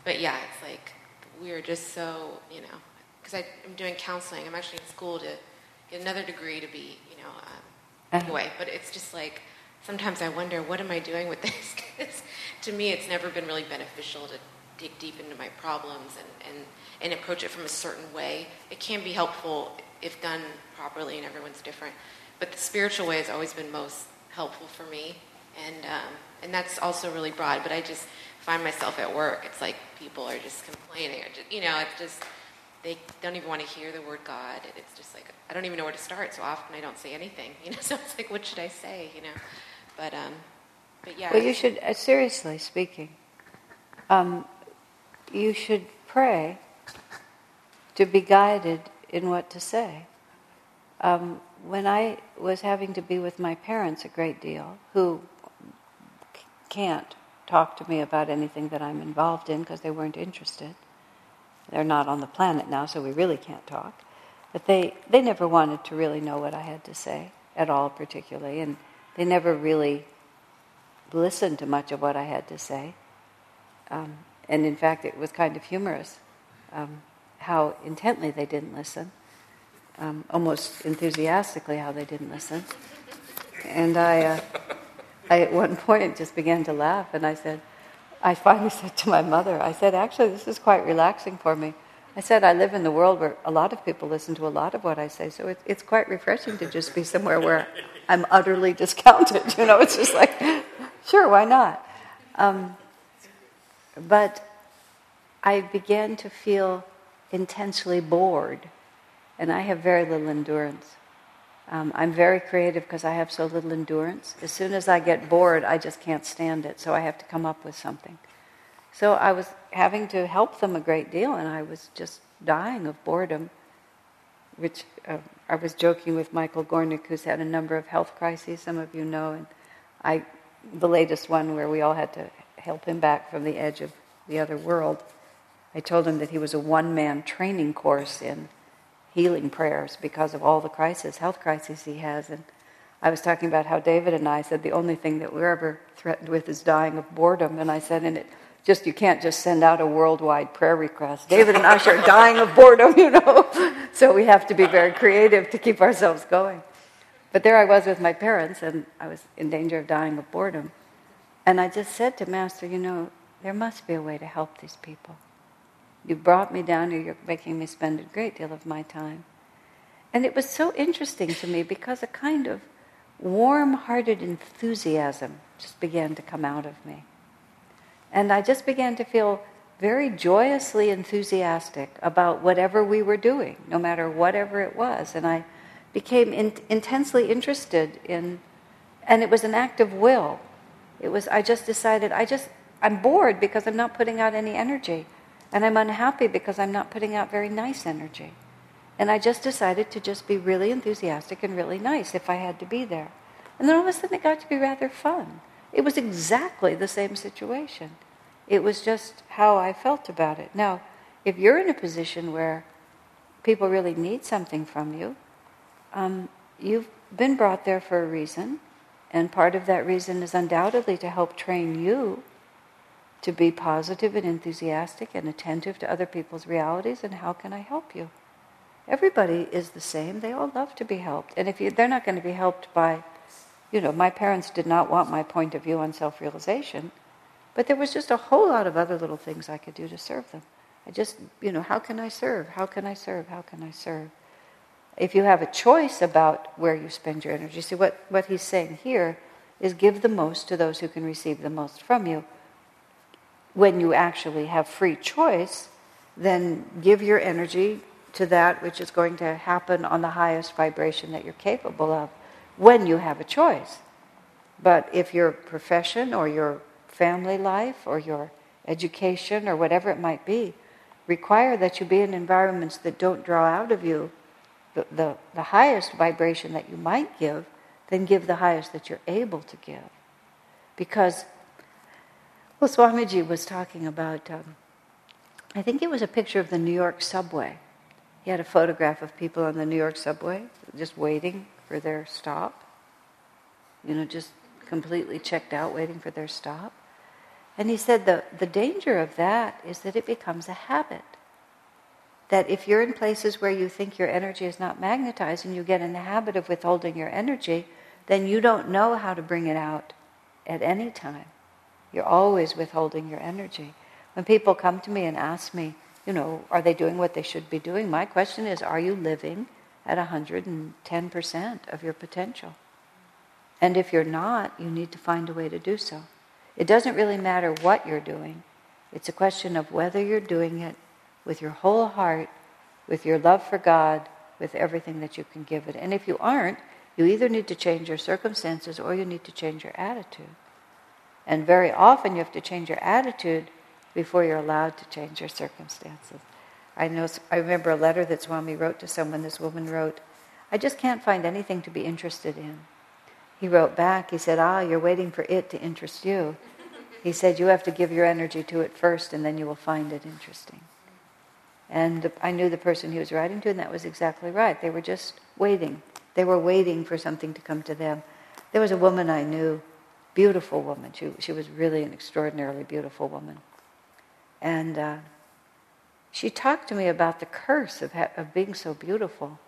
But yeah, it's like we're just so, you know, because I'm doing counseling. I'm actually in school to get another degree to be, you know, um, uh-huh. anyway. But it's just like sometimes I wonder, what am I doing with this? Because to me, it's never been really beneficial to dig deep into my problems and, and, and approach it from a certain way. It can be helpful if done properly, and everyone's different. But the spiritual way has always been most helpful for me, and um, and that's also really broad. But I just find myself at work. It's like people are just complaining, or just, you know, it's just they don't even want to hear the word God. It's just like I don't even know where to start. So often I don't say anything. You know, so it's like, what should I say? You know, but um, but yeah. Well, you should uh, seriously speaking. Um, you should pray to be guided in what to say. Um, when I was having to be with my parents a great deal, who can't talk to me about anything that I'm involved in because they weren't interested. They're not on the planet now, so we really can't talk. But they, they never wanted to really know what I had to say at all, particularly, and they never really listened to much of what I had to say. Um, and in fact, it was kind of humorous um, how intently they didn't listen, um, almost enthusiastically how they didn't listen. And I, uh, I, at one point, just began to laugh, and I said, I finally said to my mother, I said, actually, this is quite relaxing for me. I said, I live in the world where a lot of people listen to a lot of what I say, so it, it's quite refreshing to just be somewhere where I'm utterly discounted. You know, it's just like, sure, why not? Um, but I began to feel intensely bored, and I have very little endurance. Um, I'm very creative because I have so little endurance. As soon as I get bored, I just can't stand it, so I have to come up with something. So I was having to help them a great deal, and I was just dying of boredom. Which uh, I was joking with Michael Gornick, who's had a number of health crises. Some of you know, and I, the latest one where we all had to help him back from the edge of the other world. I told him that he was a one-man training course in healing prayers because of all the crises, health crises he has, and I was talking about how David and I said the only thing that we're ever threatened with is dying of boredom, and I said, and it just you can't just send out a worldwide prayer request. David and Asha are dying of boredom, you know. so we have to be very creative to keep ourselves going. But there I was with my parents, and I was in danger of dying of boredom. And I just said to Master, you know, there must be a way to help these people. You brought me down here, you're making me spend a great deal of my time. And it was so interesting to me because a kind of warm hearted enthusiasm just began to come out of me. And I just began to feel very joyously enthusiastic about whatever we were doing, no matter whatever it was. And I became in, intensely interested in, and it was an act of will. It was, I just decided, I just, I'm bored because I'm not putting out any energy. And I'm unhappy because I'm not putting out very nice energy. And I just decided to just be really enthusiastic and really nice if I had to be there. And then all of a sudden it got to be rather fun. It was exactly the same situation. It was just how I felt about it. Now, if you're in a position where people really need something from you, um, you've been brought there for a reason, and part of that reason is undoubtedly to help train you to be positive and enthusiastic and attentive to other people's realities, and how can I help you? Everybody is the same. They all love to be helped. And if you, they're not going to be helped by, you know, my parents did not want my point of view on self realization. But there was just a whole lot of other little things I could do to serve them. I just, you know, how can I serve? How can I serve? How can I serve? If you have a choice about where you spend your energy, see what, what he's saying here is give the most to those who can receive the most from you. When you actually have free choice, then give your energy to that which is going to happen on the highest vibration that you're capable of when you have a choice. But if your profession or your family life or your education or whatever it might be require that you be in environments that don't draw out of you the, the, highest vibration that you might give, then give the highest that you're able to give. Because, well, Swamiji was talking about, um, I think it was a picture of the New York subway. He had a photograph of people on the New York subway just waiting for their stop. You know, just completely checked out, waiting for their stop. And he said the, the danger of that is that it becomes a habit. That if you're in places where you think your energy is not magnetized and you get in the habit of withholding your energy, then you don't know how to bring it out at any time. You're always withholding your energy. When people come to me and ask me, you know, are they doing what they should be doing? My question is, are you living at 110% of your potential? And if you're not, you need to find a way to do so. It doesn't really matter what you're doing. It's a question of whether you're doing it with your whole heart, with your love for God, with everything that you can give it. And if you aren't, you either need to change your circumstances or you need to change your attitude. And very often you have to change your attitude before you're allowed to change your circumstances. I know I remember a letter that Swami wrote to someone. This woman wrote, I just can't find anything to be interested in. He wrote back, he said, Ah, you're waiting for it to interest you. He said, You have to give your energy to it first, and then you will find it interesting. And the, I knew the person he was writing to, and that was exactly right. They were just waiting. They were waiting for something to come to them. There was a woman I knew, beautiful woman. She, she was really an extraordinarily beautiful woman. And uh, she talked to me about the curse of, ha- of being so beautiful.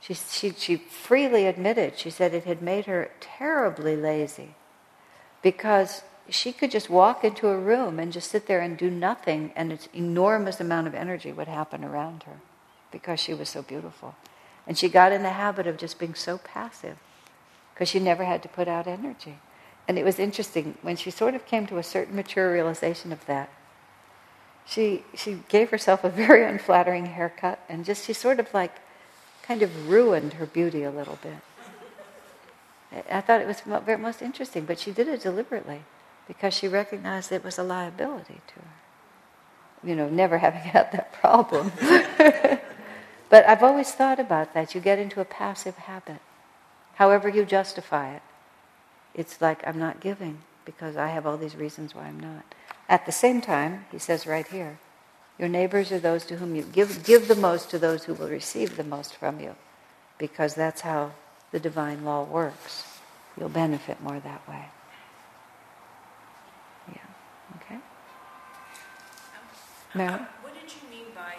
She, she, she freely admitted, she said it had made her terribly lazy because she could just walk into a room and just sit there and do nothing, and an enormous amount of energy would happen around her because she was so beautiful. And she got in the habit of just being so passive because she never had to put out energy. And it was interesting when she sort of came to a certain mature realization of that. she she gave herself a very unflattering haircut and just she sort of like kind of ruined her beauty a little bit. I thought it was most interesting, but she did it deliberately because she recognized it was a liability to her. You know, never having had that problem. but I've always thought about that. You get into a passive habit. However you justify it, it's like I'm not giving because I have all these reasons why I'm not. At the same time, he says right here, your neighbors are those to whom you give, give the most to those who will receive the most from you, because that's how the divine law works. You'll benefit more that way. Yeah, okay? Mary? What did you mean by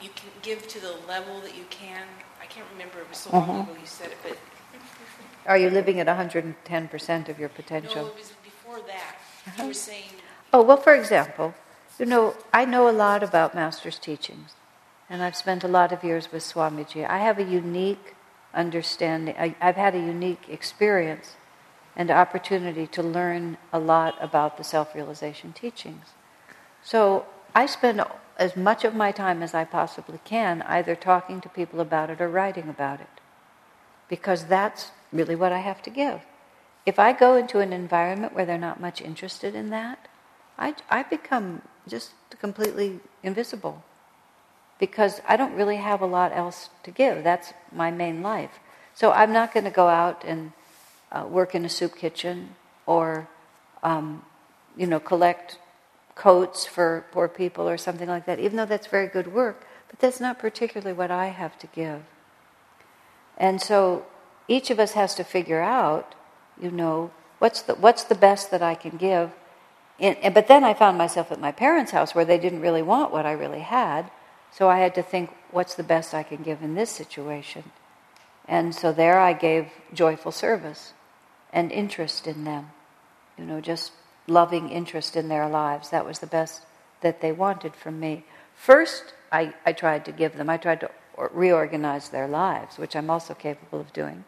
you can give to the level that you can? I can't remember, it was so long Mhm. ago you said it, but Are you living at 110% of your potential? no, it was before that. Uh-huh. You were saying, Oh, well, for example, you know, I know a lot about Master's teachings, and I've spent a lot of years with Swamiji. I have a unique understanding, I, I've had a unique experience and opportunity to learn a lot about the self realization teachings. So I spend as much of my time as I possibly can either talking to people about it or writing about it, because that's really what I have to give. If I go into an environment where they're not much interested in that, I, I become just completely invisible because I don't really have a lot else to give. That's my main life. So I'm not going to go out and uh, work in a soup kitchen or, um, you know, collect coats for poor people or something like that, even though that's very good work. But that's not particularly what I have to give. And so each of us has to figure out, you know, what's the, what's the best that I can give. In, and, but then I found myself at my parents' house where they didn't really want what I really had. So I had to think, what's the best I can give in this situation? And so there I gave joyful service and interest in them. You know, just loving interest in their lives. That was the best that they wanted from me. First, I, I tried to give them, I tried to reorganize their lives, which I'm also capable of doing.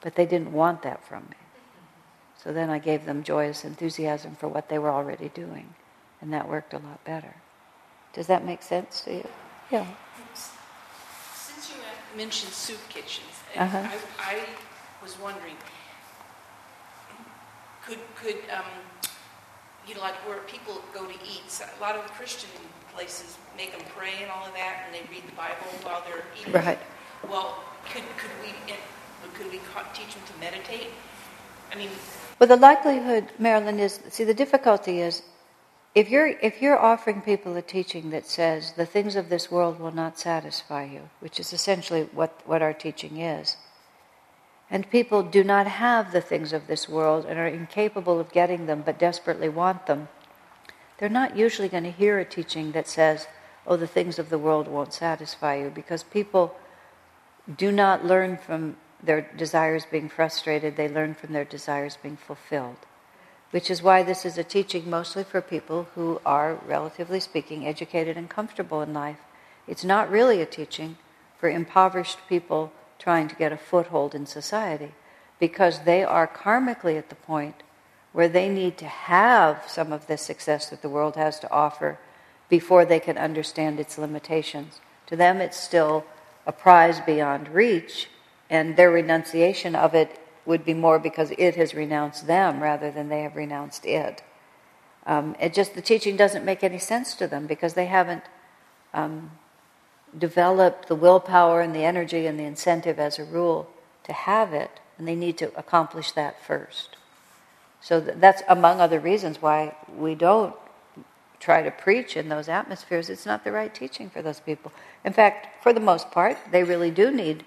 But they didn't want that from me. So then I gave them joyous enthusiasm for what they were already doing. And that worked a lot better. Does that make sense to you? Yeah. since you mentioned soup kitchens, Uh-huh. I, I was wondering, could, could, um, you know, like where people go to eat, so a lot of Christian places make them pray and all of that, and they read the Bible while they're eating. Right. Well, could, could we, eh, could we teach them to meditate? I mean, Well, the likelihood, Marilyn, is see the difficulty is if you're if you're offering people a teaching that says the things of this world will not satisfy you, which is essentially what what our teaching is, and people do not have the things of this world and are incapable of getting them but desperately want them, they're not usually going to hear a teaching that says, "Oh, the things of the world won't satisfy you," because people do not learn from their desires being frustrated, they learn from their desires being fulfilled. Which is why this is a teaching mostly for people who are, relatively speaking, educated and comfortable in life. It's not really a teaching for impoverished people trying to get a foothold in society because they are karmically at the point where they need to have some of the success that the world has to offer before they can understand its limitations. To them, it's still a prize beyond reach, and their renunciation of it would be more because it has renounced them rather than they have renounced it. Um, it just the teaching doesn't make any sense to them because they haven't um, developed the willpower and the energy and the incentive as a rule to have it, and they need to accomplish that first. So that's among other reasons why we don't try to preach in those atmospheres. It's not the right teaching for those people. In fact, for the most part, they really do need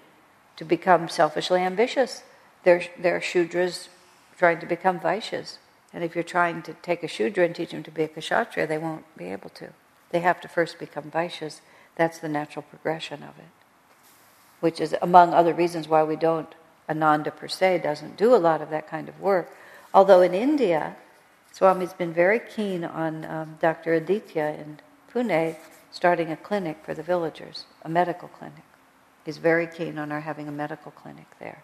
to become selfishly ambitious. They're, they're Shudras trying to become Vaishyas. And if you're trying to take a Shudra and teach them to be a Kshatriya, they won't be able to. They have to first become Vaishyas. That's the natural progression of it. Which is among other reasons why we don't, Ananda per se doesn't do a lot of that kind of work. Although in India, Swami's been very keen on um, Dr. Aditya in Pune starting a clinic for the villagers, a medical clinic. He's very keen on our having a medical clinic there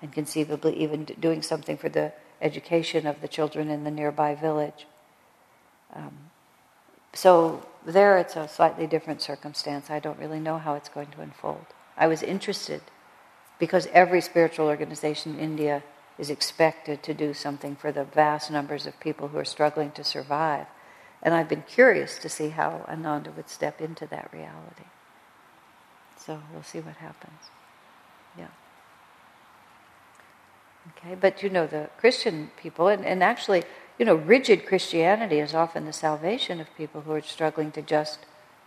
and conceivably even doing something for the education of the children in the nearby village. Um, so there it's a slightly different circumstance. I don't really know how it's going to unfold. I was interested because every spiritual organization in India is expected to do something for the vast numbers of people who are struggling to survive. And I've been curious to see how Ananda would step into that reality. So we'll see what happens. Yeah. Okay, but you know, the Christian people, and, and actually, you know, rigid Christianity is often the salvation of people who are struggling to just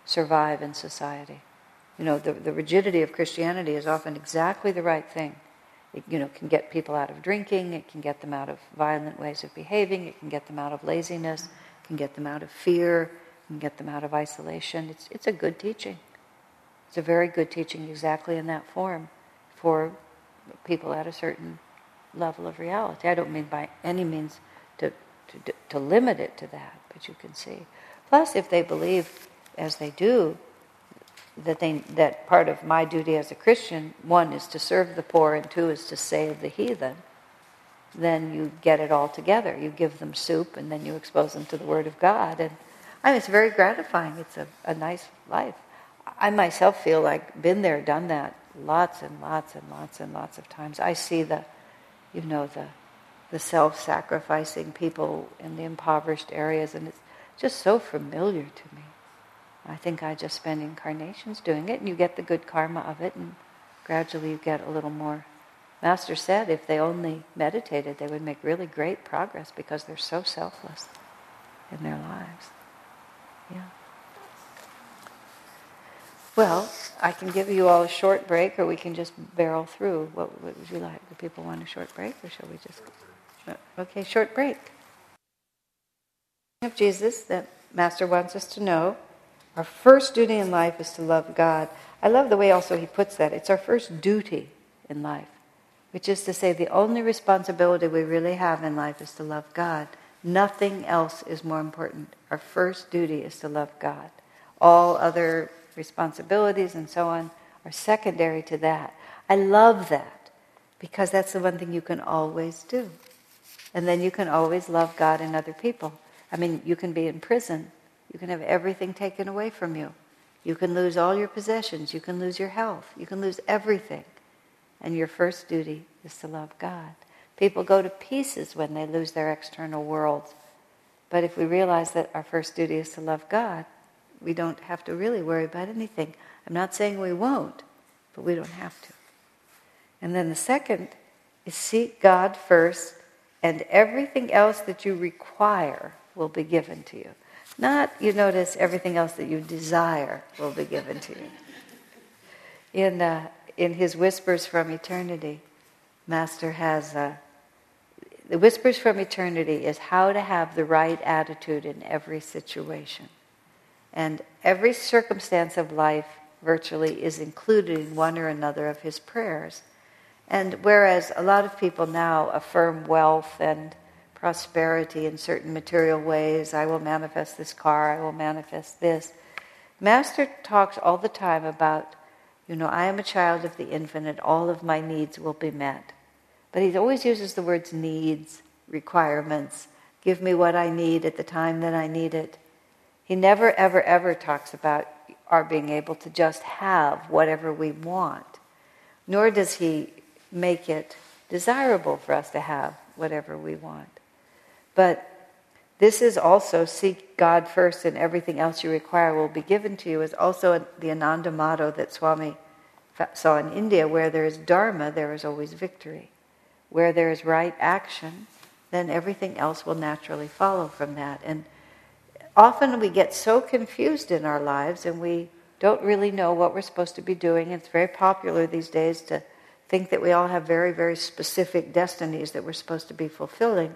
survive in society. You know, the, the rigidity of Christianity is often exactly the right thing. It, you know, can get people out of drinking, it can get them out of violent ways of behaving, it can get them out of laziness, it can get them out of fear, it can get them out of isolation. It's, it's a good teaching. It's a very good teaching exactly in that form for people at a certain level of reality. I don't mean by any means to, to, to limit it to that, but you can see. Plus, if they believe, as they do, that they that part of my duty as a Christian, one is to serve the poor and two is to save the heathen, then you get it all together. You give them soup and then you expose them to the Word of God. And I mean, it's very gratifying. It's a, a nice life. I myself feel like been there, done that lots and lots and lots and lots of times. I see the, you know, the the self-sacrificing people in the impoverished areas, and it's just so familiar to me. I think I just spend incarnations doing it, and you get the good karma of it, and gradually you get a little more. Master said if they only meditated, they would make really great progress because they're so selfless in their lives. Yeah. Well, I can give you all a short break, or we can just barrel through. What, what would you like? Do people want a short break, or shall we just? Okay, short break. Of Jesus, that Master wants us to know our first duty in life is to love God. I love the way also he puts that. It's our first duty in life, which is to say, the only responsibility we really have in life is to love God. Nothing else is more important. Our first duty is to love God. All other responsibilities and so on are secondary to that. I love that because that's the one thing you can always do. And then you can always love God and other people. I mean, you can be in prison you can have everything taken away from you. You can lose all your possessions. You can lose your health. You can lose everything. And your first duty is to love God. People go to pieces when they lose their external world. But if we realize that our first duty is to love God, we don't have to really worry about anything. I'm not saying we won't, but we don't have to. And then the second is seek God first, and everything else that you require will be given to you. Not, you notice, everything else that you desire will be given to you. In, uh, in his Whispers from Eternity, Master has uh, the Whispers from Eternity is how to have the right attitude in every situation. And every circumstance of life virtually is included in one or another of his prayers. And whereas a lot of people now affirm wealth and prosperity in certain material ways. I will manifest this car, I will manifest this. Master talks all the time about, you know, I am a child of the infinite, all of my needs will be met. But he always uses the words needs, requirements, give me what I need at the time that I need it. He never, ever, ever talks about our being able to just have whatever we want, nor does he make it desirable for us to have whatever we want. But this is also seek God first and everything else you require will be given to you is also the Ananda motto that Swami saw in India where there is dharma there is always victory. Where there is right action then everything else will naturally follow from that. And often we get so confused in our lives and we don't really know what we're supposed to be doing. It's very popular these days to think that we all have very, very specific destinies that we're supposed to be fulfilling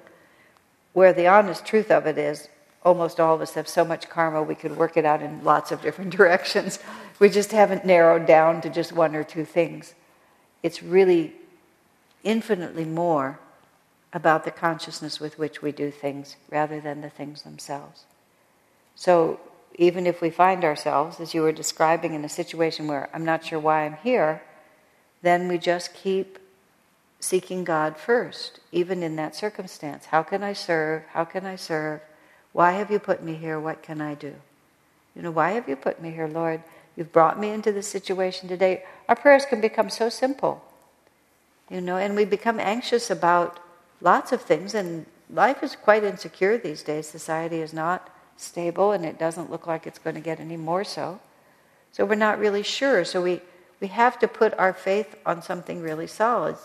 where the honest truth of it is almost all of us have so much karma we could work it out in lots of different directions. We just haven't narrowed down to just one or two things. It's really infinitely more about the consciousness with which we do things rather than the things themselves. So even if we find ourselves, as you were describing, in a situation where I'm not sure why I'm here, then we just keep seeking God first, even in that circumstance. How can I serve? How can I serve? Why have you put me here? What can I do? You know, why have you put me here, Lord? You've brought me into this situation today. Our prayers can become so simple, you know, and we become anxious about lots of things, and life is quite insecure these days. Society is not stable, and it doesn't look like it's going to get any more so. So we're not really sure. So we, we have to put our faith on something really solid.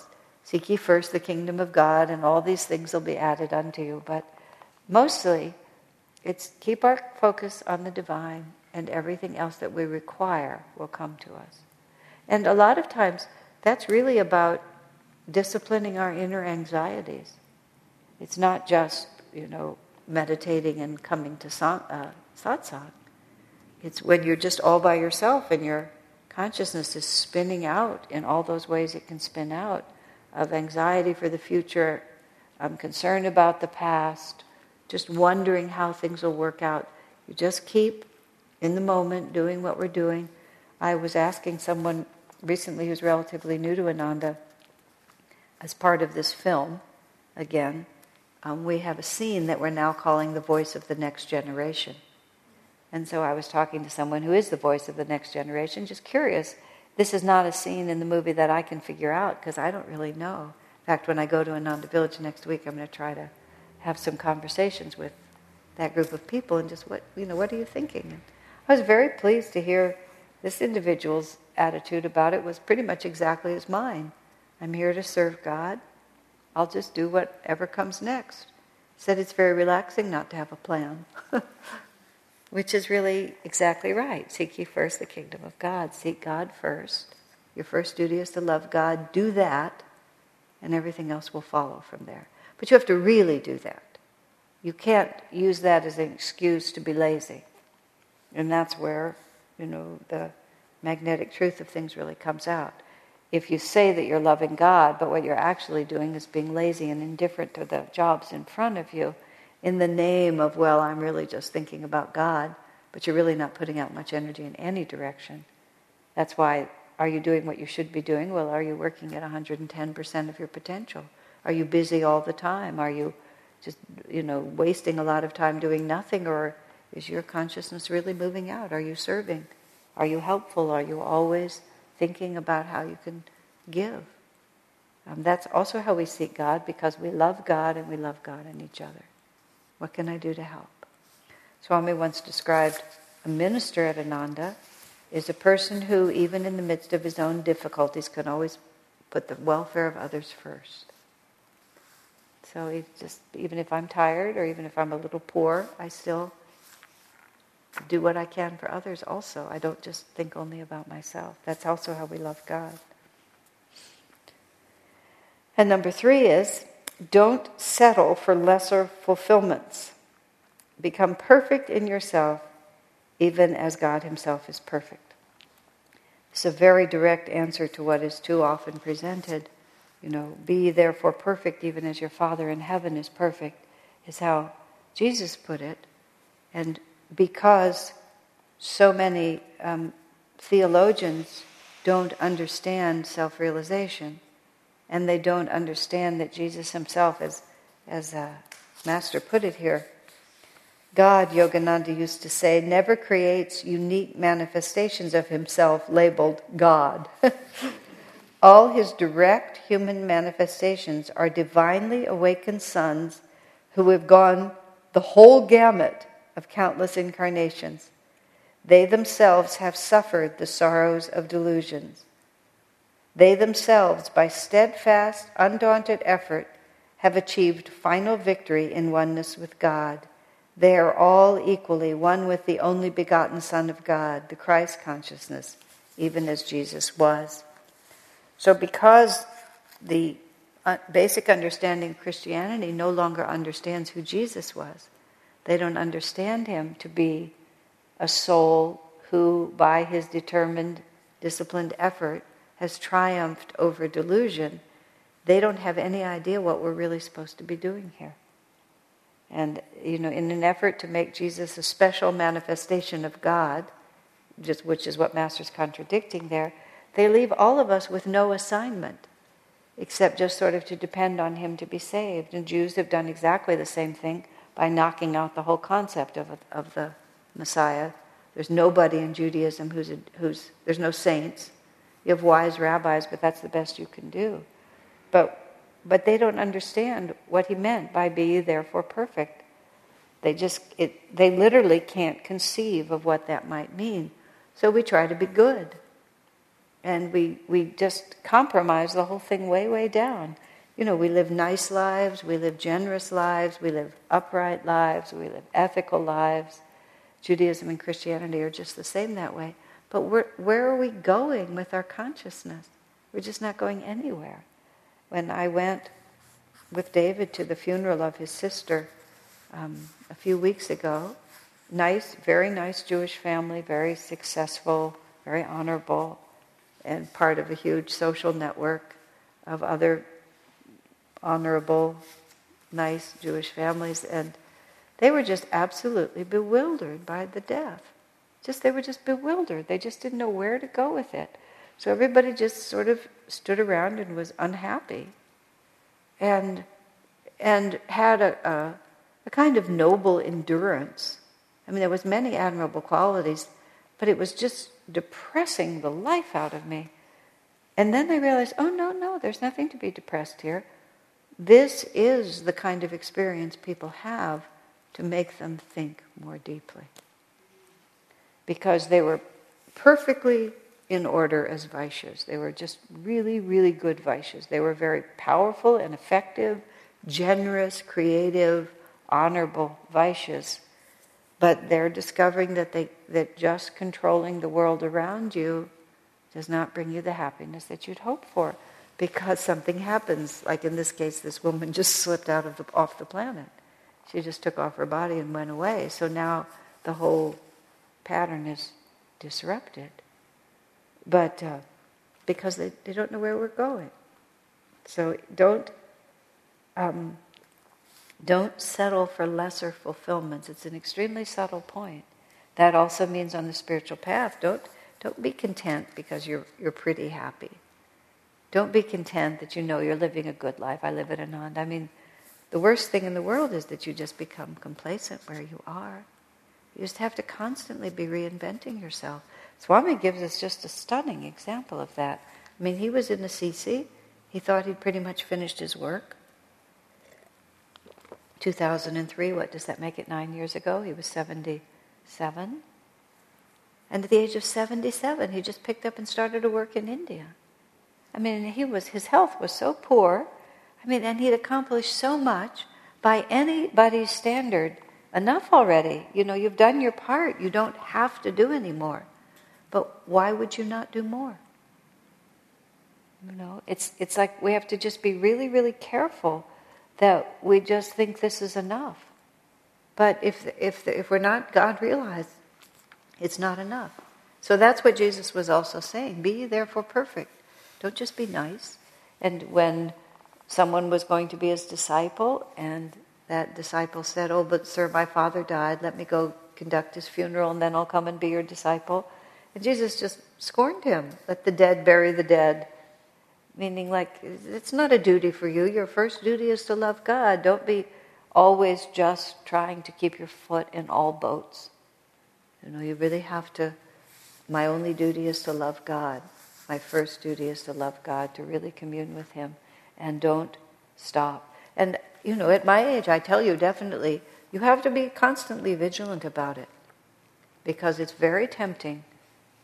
Seek ye first the kingdom of God, and all these things will be added unto you. But mostly, it's keep our focus on the divine, and everything else that we require will come to us. And a lot of times, that's really about disciplining our inner anxieties. It's not just, you know, meditating and coming to uh, satsang. It's when you're just all by yourself and your consciousness is spinning out in all those ways it can spin out of anxiety for the future, I'm concerned about the past, just wondering how things will work out. You just keep in the moment doing what we're doing. I was asking someone recently who's relatively new to Ananda, as part of this film, again, um, we have a scene that we're now calling the voice of the next generation. And so I was talking to someone who is the voice of the next generation, just curious. This is not a scene in the movie that I can figure out because I don't really know. In fact, when I go to Ananda Village next week, I'm going to try to have some conversations with that group of people and just what you know, what are you thinking? And I was very pleased to hear this individual's attitude about it was pretty much exactly as mine. I'm here to serve God. I'll just do whatever comes next. Said it's very relaxing not to have a plan. Which is really exactly right. Seek ye first the kingdom of God. Seek God first. Your first duty is to love God. Do that, and everything else will follow from there. But you have to really do that. You can't use that as an excuse to be lazy. And that's where, you know, the magnetic truth of things really comes out if you say that you're loving God, but what you're actually doing is being lazy and indifferent to the jobs in front of you in the name of, well, I'm really just thinking about God, but you're really not putting out much energy in any direction. That's why, are you doing what you should be doing? Well, are you working at 110% of your potential? Are you busy all the time? Are you just, you know, wasting a lot of time doing nothing? Or is your consciousness really moving out? Are you serving? Are you helpful? Are you always thinking about how you can give. Um, that's also how we seek God because we love God and we love God and each other. What can I do to help? Swami once described a minister at Ananda is a person who, even in the midst of his own difficulties, can always put the welfare of others first. So just even if I'm tired or even if I'm a little poor, I still do what I can for others also. I don't just think only about myself. That's also how we love God. And number three is don't settle for lesser fulfillments. Become perfect in yourself, even as God Himself is perfect. It's a very direct answer to what is too often presented. You know, be therefore perfect, even as your Father in heaven is perfect, is how Jesus put it. And because so many um, theologians don't understand self realization and they don't understand that Jesus himself, as, as uh, Master put it here, God, Yogananda used to say, never creates unique manifestations of himself labeled God. All his direct human manifestations are divinely awakened sons who have gone the whole gamut of countless incarnations. They themselves have suffered the sorrows of delusions. They themselves, by steadfast, undaunted effort, have achieved final victory in oneness with God. They are all equally one with the only begotten Son of God, the Christ consciousness, even as Jesus was. So, because the uh, basic understanding of Christianity no longer understands who Jesus was, they don't understand him to be a soul who, by his determined, disciplined effort, has triumphed over delusion. They don't have any idea what we're really supposed to be doing here. And, you know, in an effort to make Jesus a special manifestation of God, just, which is what Master's contradicting there, they leave all of us with no assignment except just sort of to depend on Him to be saved. And Jews have done exactly the same thing by knocking out the whole concept of, of the Messiah There's nobody in Judaism who's, a, who's there's no saints. You have wise rabbis, but that's the best you can do. But but they don't understand what he meant by be therefore perfect. They just it, they literally can't conceive of what that might mean. So we try to be good. And we, we just compromise the whole thing way, way down. You know, we live nice lives, we live generous lives, we live upright lives, we live ethical lives. Judaism and Christianity are just the same that way. But where, are we going with our consciousness? We're just not going anywhere. When I went with David to the funeral of his sister um, a few weeks ago, nice, very nice Jewish family, very successful, very honorable, and part of a huge social network of other honorable, nice Jewish families. And they were just absolutely bewildered by the death. Just they were just bewildered. They just didn't know where to go with it. So everybody just sort of stood around and was unhappy. And and had a, a, a kind of noble endurance I mean, there was many admirable qualities, but it was just depressing the life out of me. And then I realized, oh, no, no, there's nothing to be depressed here. This is the kind of experience people have to make them think more deeply. Because they were perfectly in order as Vaishyas. They were just really, really good Vaishyas. They were very powerful and effective, generous, creative, honorable Vaishyas. But they're discovering that, they, that just controlling the world around you does not bring you the happiness that you'd hope for because something happens. Like in this case, this woman just slipped out of the, off the planet. She just took off her body and went away. So now the whole pattern is disrupted. But uh, because they, they don't know where we're going. So don't um, don't settle for lesser fulfillments. It's an extremely subtle point. That also means on the spiritual path, don't, don't be content because you're, you're pretty happy. Don't be content that you know you're living a good life. I live at Ananda. I mean, the worst thing in the world is that you just become complacent where you are. You just have to constantly be reinventing yourself. Swami gives us just a stunning example of that. I mean, he was in Assisi. He thought he'd pretty much finished his work. 2003, what does that make it nine years ago? He was 77. And at the age of 77, he just picked up and started to work in India. I mean, he was, his health was so poor. I mean, and he'd accomplished so much by anybody's standard. Enough already. You know, you've done your part. You don't have to do any more. But why would you not do more? You know, it's, it's like we have to just be really, really careful that we just think this is enough. But if, if, if we're not God realized, it's not enough. So that's what Jesus was also saying. Be therefore perfect. Don't just be nice. And when someone was going to be his disciple, and that disciple said, Oh, but sir, my father died. Let me go conduct his funeral, and then I'll come and be your disciple. And Jesus just scorned him. Let the dead bury the dead meaning like it's not a duty for you. Your first duty is to love God. Don't be always just trying to keep your foot in all boats. You know, you really have to. My only duty is to love God. My first duty is to love God, to really commune with Him, and don't stop. And you know, at my age, I tell you definitely, you have to be constantly vigilant about it, because it's very tempting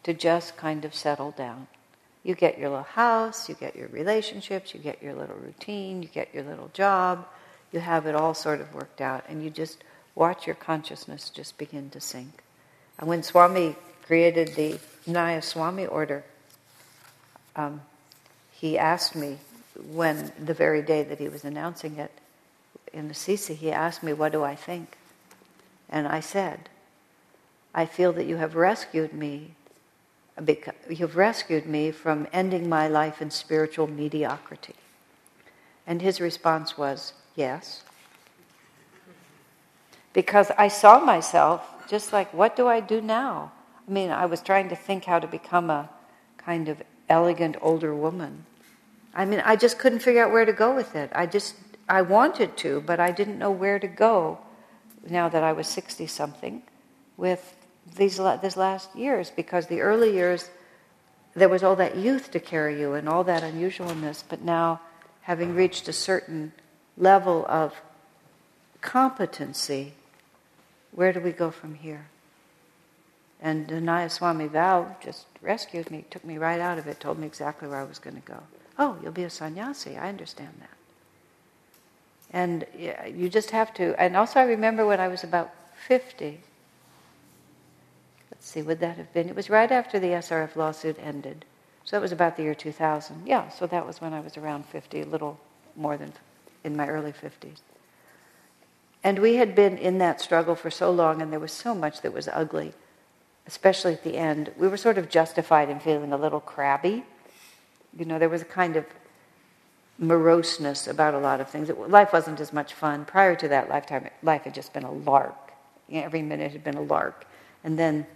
to just kind of settle down. You get your little house, you get your relationships, you get your little routine, you get your little job, you have it all sort of worked out, and you just watch your consciousness just begin to sink. And when Swami created the Nayaswami order, um, he asked me when the very day that he was announcing it in Assisi, he asked me, What do I think? And I said, I feel that you have rescued me You've rescued me from ending my life in spiritual mediocrity. And his response was, Yes. Because I saw myself just like, what do I do now? I mean, I was trying to think how to become a kind of elegant older woman. I mean, I just couldn't figure out where to go with it. I just, I wanted to, but I didn't know where to go now that I was 60 something with these these last years because the early years there was all that youth to carry you and all that unusualness, but now having reached a certain level of competency, where do we go from here? And Anaya Swami Val just rescued me, took me right out of it, told me exactly where I was going to go. Oh, you'll be a sannyasi. I understand that. And you just have to. And also, I remember when I was about 50. Let's see, would that have been? It was right after the SRF lawsuit ended. So it was about the year 2000. Yeah, so that was when I was around 50, a little more than in my early 50s. And we had been in that struggle for so long, and there was so much that was ugly, especially at the end. We were sort of justified in feeling a little crabby. You know, there was a kind of moroseness about a lot of things. It, life wasn't as much fun. Prior to that lifetime, life had just been a lark. You know, every minute had been a lark. And then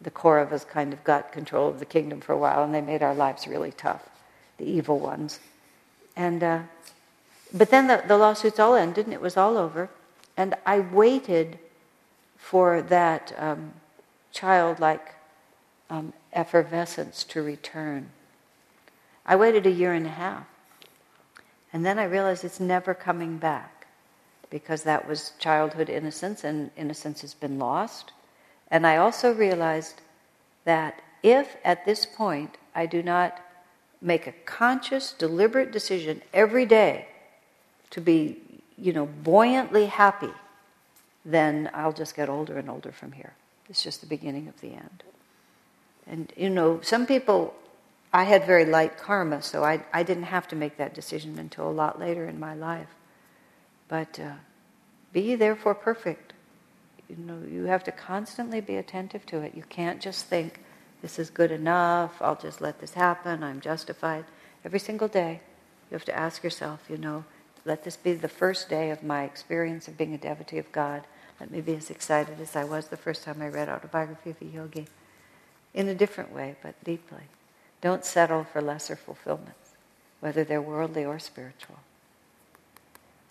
the Kauravas kind of got control of the kingdom for a while, and they made our lives really tough, the evil ones. And uh, but then the, the lawsuits all ended, and it was all over. And I waited for that um, childlike um, effervescence to return. I waited a year and a half. And then I realized it's never coming back because that was childhood innocence, and innocence has been lost. And I also realized that if at this point I do not make a conscious, deliberate decision every day to be you know, buoyantly happy, then I'll just get older and older from here. It's just the beginning of the end. And, you know, some people, I had very light karma, so I, I didn't have to make that decision until a lot later in my life. But uh, be therefore perfect. You know, you have to constantly be attentive to it. You can't just think, this is good enough, I'll just let this happen, I'm justified. Every single day, you have to ask yourself, you know, let this be the first day of my experience of being a devotee of God. Let me be as excited as I was the first time I read Autobiography of a Yogi. In a different way, but deeply. Don't settle for lesser fulfillments, whether they're worldly or spiritual.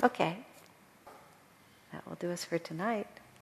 Okay. That will do us for tonight.